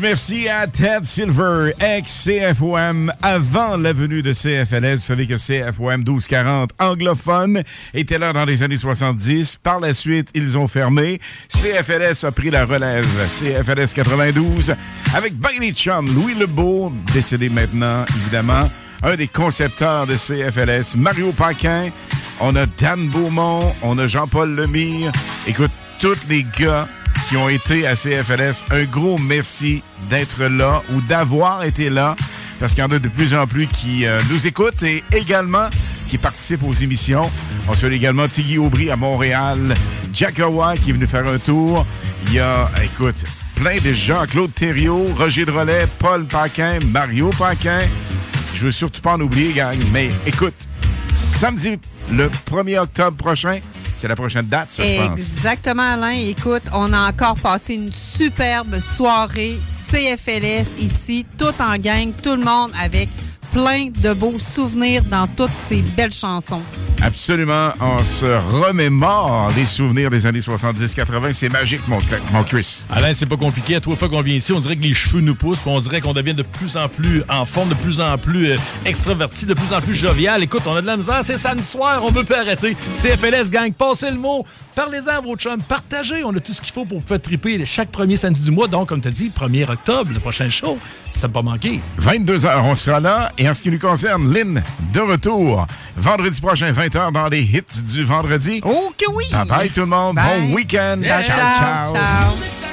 merci à Ted Silver, ex-CFOM, avant la venue de CFLS. Vous savez que CFOM 1240 anglophone était là dans les années 70. Par la suite, ils ont fermé. CFLS a pris la relève. CFLS 92 avec Bailey Chum, Louis Lebeau, décédé maintenant, évidemment. Un des concepteurs de CFLS, Mario Paquin. On a Dan Beaumont, on a Jean-Paul Lemire. Écoute, tous les gars qui ont été à CFLS, un gros merci d'être là ou d'avoir été là, parce qu'il y en a de plus en plus qui euh, nous écoutent et également qui participent aux émissions. On salue également Tiggy Aubry à Montréal, Jack Hawaii qui est venu faire un tour. Il y a, écoute, plein de gens, Claude Thériault, Roger Drolet, Paul Paquin, Mario Paquin. Je veux surtout pas en oublier, gang, mais écoute, samedi, le 1er octobre prochain, c'est la prochaine date. Exactement, Alain. Écoute, on a encore passé une superbe soirée CFLS ici, tout en gang, tout le monde avec plein de beaux souvenirs dans toutes ces belles chansons. Absolument, on se remémore les souvenirs des années 70-80. C'est magique, mon, mon Chris. Alain, c'est pas compliqué. À trois fois qu'on vient ici, on dirait que les cheveux nous poussent, puis on dirait qu'on devient de plus en plus en forme, de plus en plus euh, extraverti, de plus en plus jovial. Écoute, on a de la misère, c'est samedi soir, on veut pas arrêter. CFLS gang, passez le mot. Parlez-en à vos chums, partagez. On a tout ce qu'il faut pour vous faire triper chaque premier samedi du mois. Donc, comme tu as dit, 1er octobre, le prochain show. Ça ne pas manquer. 22h, on sera là. Et en ce qui nous concerne, Lynn, de retour. Vendredi prochain, 20h, dans les hits du vendredi. Oh que oui! Bye bye tout le monde. Bye. Bon week-end. Ciao, ciao, ciao. I'm